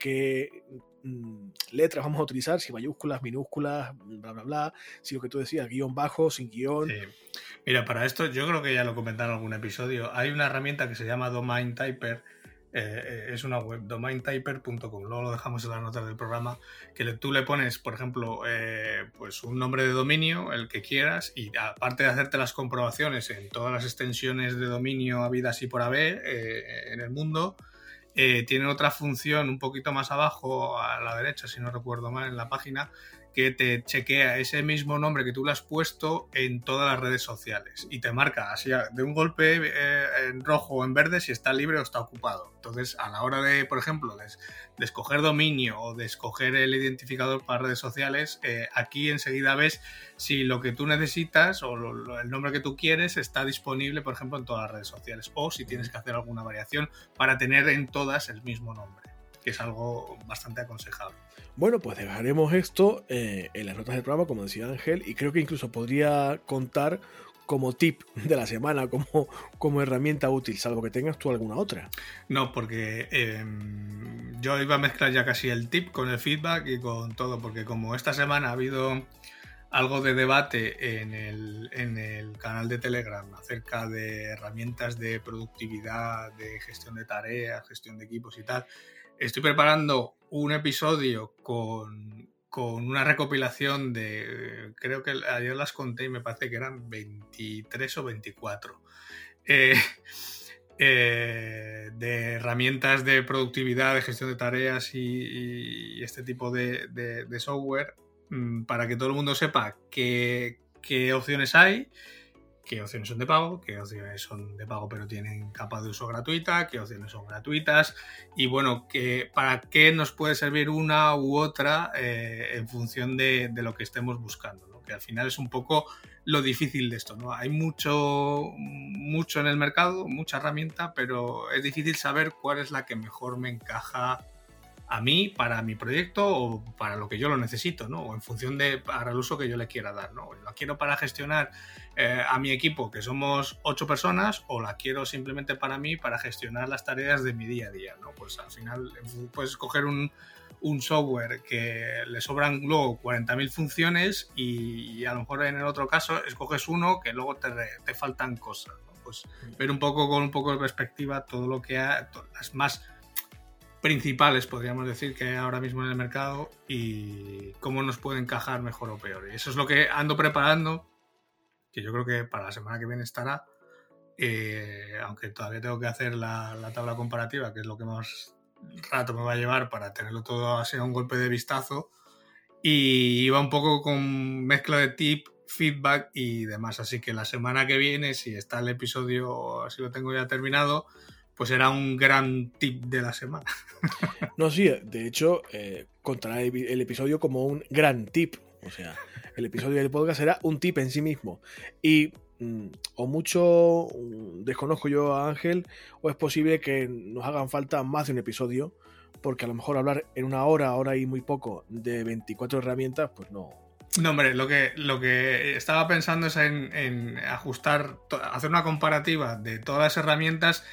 qué mm, letras vamos a utilizar, si mayúsculas, minúsculas, bla, bla, bla, si lo que tú decías, guion bajo, sin guion. Mira, para esto yo creo que ya lo comentaron en algún episodio. Hay una herramienta que se llama Domain Typer. Eh, eh, es una web, domaintyper.com. Luego lo dejamos en las notas del programa. Que tú le pones, por ejemplo, eh, pues un nombre de dominio, el que quieras, y aparte de hacerte las comprobaciones en todas las extensiones de dominio habidas y por haber en el mundo, tiene otra función un poquito más abajo a la derecha, si no recuerdo mal, en la página, que te chequea ese mismo nombre que tú le has puesto en todas las redes sociales y te marca así de un golpe eh, en rojo o en verde si está libre o está ocupado. Entonces, a la hora de, por ejemplo, de, escoger dominio o de escoger el identificador para redes sociales, eh, aquí enseguida ves si lo que tú necesitas o el nombre que tú quieres está disponible, por ejemplo, en todas las redes sociales o si tienes que hacer alguna variación para tener en todas el mismo nombre, que es algo bastante aconsejable. Bueno, pues dejaremos esto eh, en las notas del programa, como decía Ángel, y creo que incluso podría contar como tip de la semana, como, como herramienta útil, salvo que tengas tú alguna otra. No, porque em, yo iba a mezclar ya casi el tip con el feedback y con todo, porque como esta semana ha habido algo de debate en el, en el canal de Telegram acerca de herramientas de productividad, de gestión de tareas, gestión de equipos y tal, estoy preparando un episodio con, una recopilación de, creo que ayer las conté y me parece que eran 23 o 24, eh, eh, de herramientas de productividad, de gestión de tareas y, este tipo de, software mm, para que todo el mundo sepa qué, qué opciones hay qué opciones son de pago, qué opciones son de pago pero tienen capa de uso gratuita, qué opciones son gratuitas y bueno, que, para qué nos puede servir una u otra eh, en función de, lo que estemos buscando, que al final es un poco lo difícil de esto. ¿no? Hay mucho, mucho en el mercado, mucha herramienta, pero es difícil saber cuál es la que mejor me encaja a mí para mi proyecto o para lo que yo lo necesito, ¿no? O en función de para el uso que yo le quiera dar, ¿no? ¿Lo quiero para gestionar eh, a mi equipo, que somos ocho personas, o la quiero simplemente para mí, para gestionar las tareas de mi día a día, ¿no? Pues al final puedes coger un, software que le sobran luego 40.000 funciones y, a lo mejor en el otro caso escoges uno que luego te, te faltan cosas, Pues ver un poco con un poco de perspectiva todo lo que hay, las más principales, podríamos decir, que hay ahora mismo en el mercado y cómo nos puede encajar mejor o peor. Y eso es lo que ando preparando, que yo creo que para la semana que viene estará, eh, aunque todavía tengo que hacer la, tabla comparativa, que es lo que más rato me va a llevar para tenerlo todo así a un golpe de vistazo. Y iba un poco con mezcla de tip, feedback y demás. Así que la semana que viene, si está el episodio, si lo tengo ya terminado, pues era un gran tip de la semana. No, sí, de hecho, eh, contará el episodio como un gran tip. O sea, el episodio del podcast será un tip en sí mismo. Y mm, o mucho mm, desconozco yo a Ángel, o es posible que nos hagan falta más de un episodio, porque a lo mejor hablar en una hora, hora y muy poco, de 24 herramientas, pues no. No, hombre, lo que, lo que estaba pensando es en ajustar, hacer una comparativa de todas las herramientas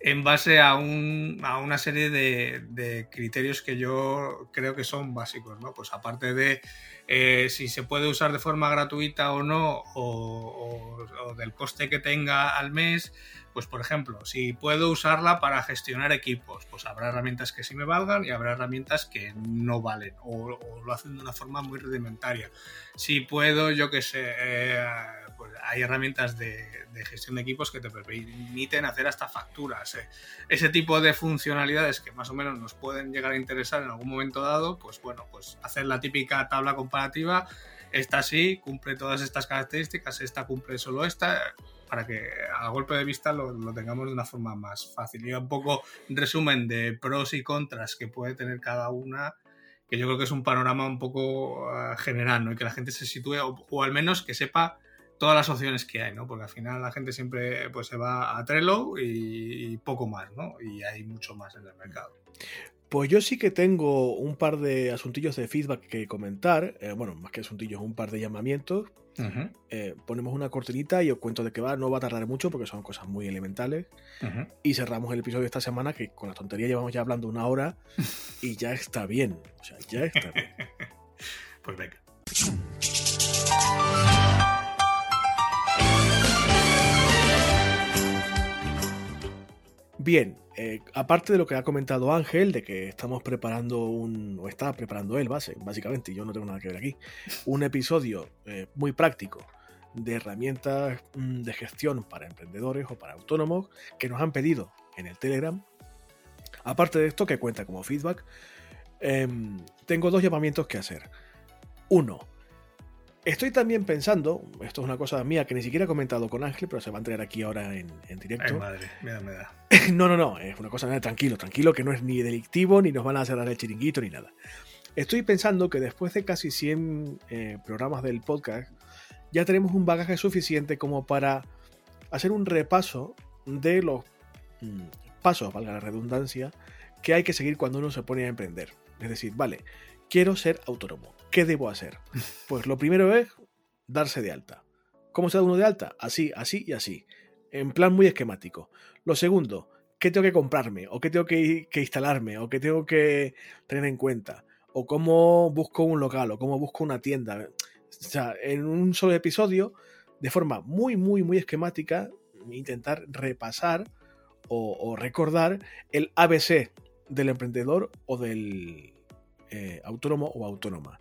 en base a, un, a una serie de, criterios que yo creo que son básicos, ¿no? Pues aparte de eh, si se puede usar de forma gratuita o no, o, del coste que tenga al mes, pues por ejemplo, si puedo usarla para gestionar equipos, pues habrá herramientas que sí me valgan y habrá herramientas que no valen o, lo hacen de una forma muy rudimentaria. Si puedo, yo que sé, eh, pues hay herramientas de, gestión de equipos que te permiten hacer hasta facturas. Eh. Ese tipo de funcionalidades que más o menos nos pueden llegar a interesar en algún momento dado, pues bueno, pues hacer la típica tabla comparativa, esta sí, cumple todas estas características, esta cumple solo esta, para que a golpe de vista lo, tengamos de una forma más fácil. Y un poco resumen de pros y contras que puede tener cada una que yo creo que es un panorama un poco eh, general, ¿no? Y que la gente se sitúe, o, al menos que sepa todas las opciones que hay, ¿no? Porque al final la gente siempre pues, se va a Trello y, poco más, ¿no? Y hay mucho más en el mercado. Pues yo sí que tengo un par de asuntillos de feedback que comentar. Eh, bueno, más que asuntillos, un par de llamamientos. Eh, ponemos una cortinita y os cuento de qué va. No va a tardar mucho porque son cosas muy elementales. Y cerramos el episodio de esta semana que con la tontería llevamos ya hablando una hora y ya está bien. O sea, ya está bien. pues venga. Bien, eh, aparte de lo que ha comentado Ángel, de que estamos preparando un, o está preparando él, básicamente, yo no tengo nada que ver aquí, un episodio eh, muy práctico de herramientas mm, de gestión para emprendedores o para autónomos que nos han pedido en el Telegram. Aparte de esto, que cuenta como feedback, em, tengo dos llamamientos que hacer. Uno, Estoy también pensando, esto es una cosa mía que ni siquiera he comentado con Ángel, pero se va a entregar aquí ahora en, directo. Ay, madre, me da, me da. no, no, no, es una cosa nada, tranquilo, tranquilo, que no es ni delictivo, ni nos van a cerrar el chiringuito, ni nada. Estoy pensando que después de casi 100 eh, programas del podcast, ya tenemos un bagaje suficiente como para hacer un repaso de los mm, pasos, valga la redundancia, que hay que seguir cuando uno se pone a emprender. Es decir, vale, quiero ser autónomo ¿Qué debo hacer? Pues lo primero es darse de alta. ¿Cómo se da uno de alta? Así, así y así. En plan muy esquemático. Lo segundo, ¿qué tengo que comprarme? ¿O qué tengo que, instalarme? ¿O qué tengo que tener en cuenta? ¿O cómo busco un local? ¿O cómo busco una tienda? O sea, en un solo episodio, de forma muy, muy, muy esquemática, intentar repasar o recordar el ABC del emprendedor o del, eh, autónomo o autónoma.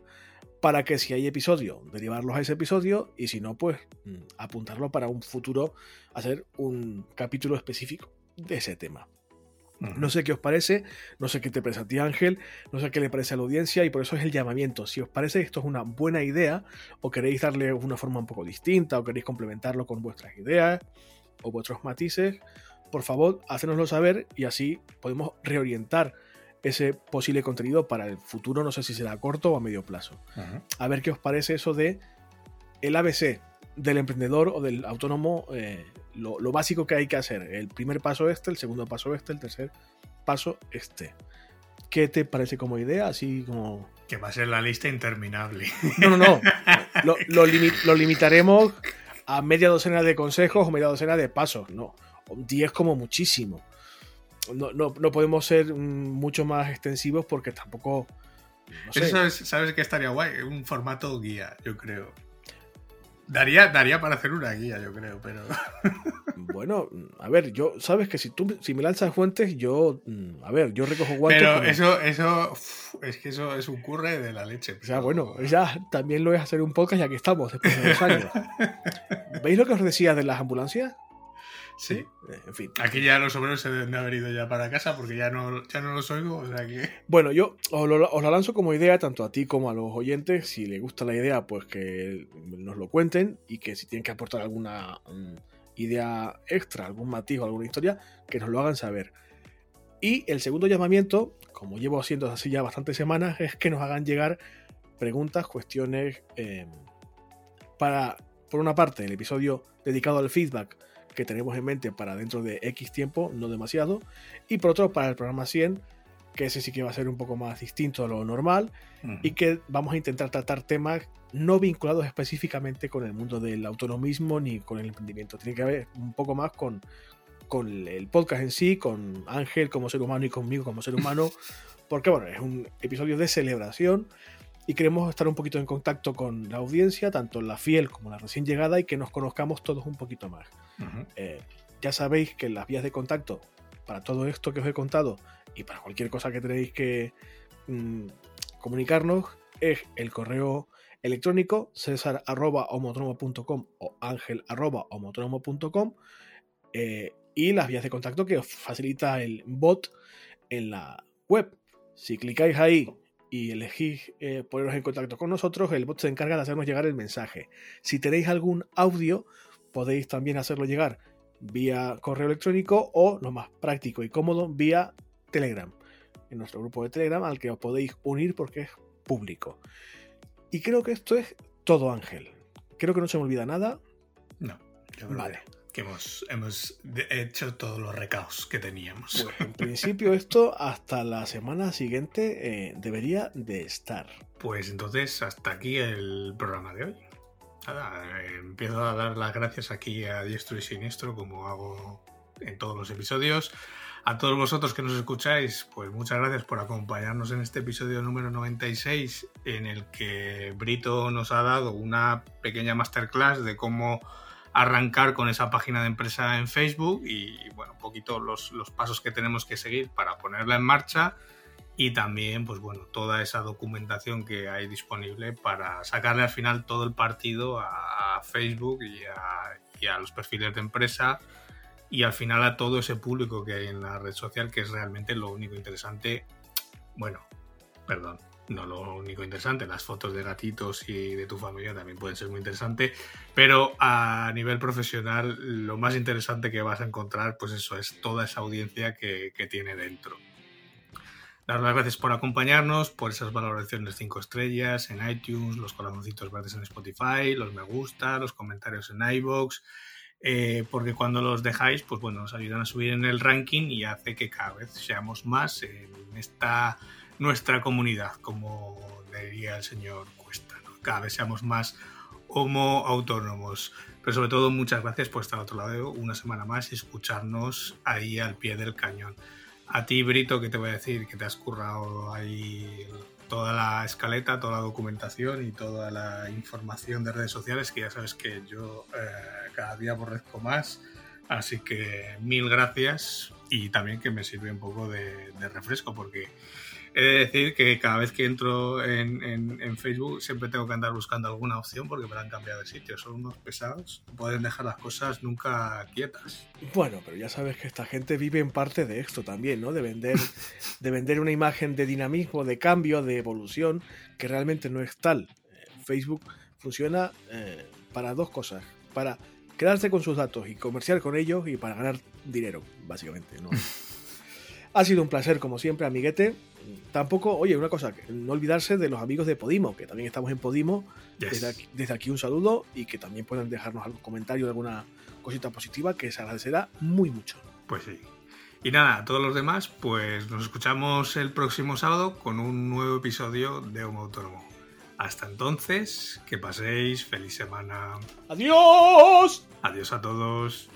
Para que si hay episodio, derivarlos a ese episodio y si no, pues mm, apuntarlo para un futuro, hacer un capítulo específico de ese tema. No sé qué os parece, no sé qué te parece a ti Ángel, no sé qué le parece a la audiencia y por eso es el llamamiento. Si os parece que esto es una buena idea o queréis darle una forma un poco distinta o queréis complementarlo con vuestras ideas o vuestros matices, por favor, hacénoslo saber y así podemos reorientar ese posible contenido para el futuro, no sé si será a corto o a medio plazo. A ver qué os parece eso de el ABC del emprendedor o del autónomo, eh, lo, básico que hay que hacer. El primer paso este, el segundo paso este, el tercer paso este. ¿Qué te parece como idea? Así como... Que va a ser la lista interminable. No, no, no. lo, lo limitaremos a media docena de consejos o media docena de pasos. No, 10 como muchísimo no, podemos ser mucho más extensivos porque tampoco. Eso sabes, sabes que estaría guay, un formato guía, yo creo. Daría, daría para hacer una guía, yo creo, pero. Bueno, a ver, yo, sabes que si tú si me lanzas fuentes, yo, mm, a ver, yo recojo guantes. Pero eso, eso, es que eso es un curre de la leche. O sea, bueno, ya también lo es hacer un podcast ya que estamos después de dos años. ¿Veis lo que os decía de las ambulancias? Sí. Eh, En fin. Aquí ya los obreros se deben de haber ido ya para casa porque ya no, ya no los oigo, o sea que... Bueno, yo os lo, os la lanzo como idea tanto a ti como a los oyentes. Si les gusta la idea, pues que nos lo cuenten y que si tienen que aportar alguna mm, idea extra, algún matiz o alguna historia, que nos lo hagan saber. Y el segundo llamamiento, como llevo haciendo así ya bastantes semanas, es que nos hagan llegar preguntas, cuestiones eh, para, por una parte, el episodio dedicado al feedback que tenemos en mente para dentro de X tiempo, no demasiado, y por otro para el programa 100, que ese sí que va a ser un poco más distinto a lo normal, y que vamos a intentar tratar temas no vinculados específicamente con el mundo del autonomismo ni con el emprendimiento. Tiene que ver un poco más con, con el podcast en sí, con Ángel como ser humano y conmigo como ser humano, porque bueno, es un episodio de celebración y queremos estar un poquito en contacto con la audiencia, tanto la fiel como la recién llegada, y que nos conozcamos todos un poquito más. Eh, ya sabéis que las vías de contacto para todo esto que os he contado y para cualquier cosa que tenéis que mm, comunicarnos es el correo electrónico cesar.homotromo.com o ángel.homotromo.com eh, y las vías de contacto que os facilita el bot en la web. Si clicáis ahí y elegís eh, poneros en contacto con nosotros, el bot se encarga de hacernos llegar el mensaje. Si tenéis algún audio, podéis también hacerlo llegar vía correo electrónico o, lo más práctico y cómodo, vía Telegram. En nuestro grupo de Telegram al que os podéis unir porque es público. Y creo que esto es todo, Ángel. Creo que no se me olvida nada. No, yo creo Vale. que hemos, hemos de- hecho todos los recaos que teníamos. Pues en principio esto hasta la semana siguiente eh, debería de estar. Pues entonces, hasta aquí el programa de hoy. Nada, eh, empiezo a dar las gracias aquí a diestro y siniestro, como hago en todos los episodios. A todos vosotros que nos escucháis, pues muchas gracias por acompañarnos en este episodio número 96, en el que Brito nos ha dado una pequeña masterclass de cómo arrancar con esa página de empresa en Facebook y, bueno, un poquito los, los pasos que tenemos que seguir para ponerla en marcha y también, pues bueno, toda esa documentación que hay disponible para sacarle al final todo el partido a, a Facebook y a, y a los perfiles de empresa y al final a todo ese público que hay en la red social, que es realmente lo único interesante. Bueno, perdón, no lo único interesante, las fotos de gatitos y de tu familia también pueden ser muy interesantes, pero a nivel profesional lo más interesante que vas a encontrar, pues eso es toda esa audiencia que, que tiene dentro. Dar las gracias por acompañarnos, por esas valoraciones 5 estrellas en iTunes, los corazoncitos verdes en Spotify, los me gusta, los comentarios en iBox, eh, porque cuando los dejáis, pues bueno, nos ayudan a subir en el ranking y hace que cada vez seamos más en esta nuestra comunidad, como diría el señor Cuesta. ¿no? Cada vez seamos más homo autónomos. Pero sobre todo, muchas gracias por estar al otro lado una semana más y escucharnos ahí al pie del cañón. A ti, Brito, que te voy a decir que te has currado ahí toda la escaleta, toda la documentación y toda la información de redes sociales, que ya sabes que yo eh, cada día aborrezco más. Así que mil gracias y también que me sirve un poco de, de refresco, porque he de decir que cada vez que entro en, en, en, Facebook siempre tengo que andar buscando alguna opción porque me la han cambiado de sitio. Son unos pesados, pueden dejar las cosas nunca quietas. Bueno, pero ya sabes que esta gente vive en parte de esto también, ¿no? De vender, de vender una imagen de dinamismo, de cambio, de evolución, que realmente no es tal. Facebook funciona eh, para dos cosas. Para quedarse con sus datos y comerciar con ellos y para ganar dinero, básicamente. ¿no? ha sido un placer, como siempre, amiguete. Tampoco, oye, una cosa, no olvidarse de los amigos de Podimo, que también estamos en Podimo. Yes. Desde, aquí, desde, aquí, un saludo y que también puedan dejarnos algún comentario de alguna cosita positiva que se agradecerá muy mucho. Pues sí. Y nada, a todos los demás, pues nos escuchamos el próximo sábado con un nuevo episodio de Homo Autónomo. Hasta entonces, que paséis feliz semana. ¡Adiós! Adiós a todos.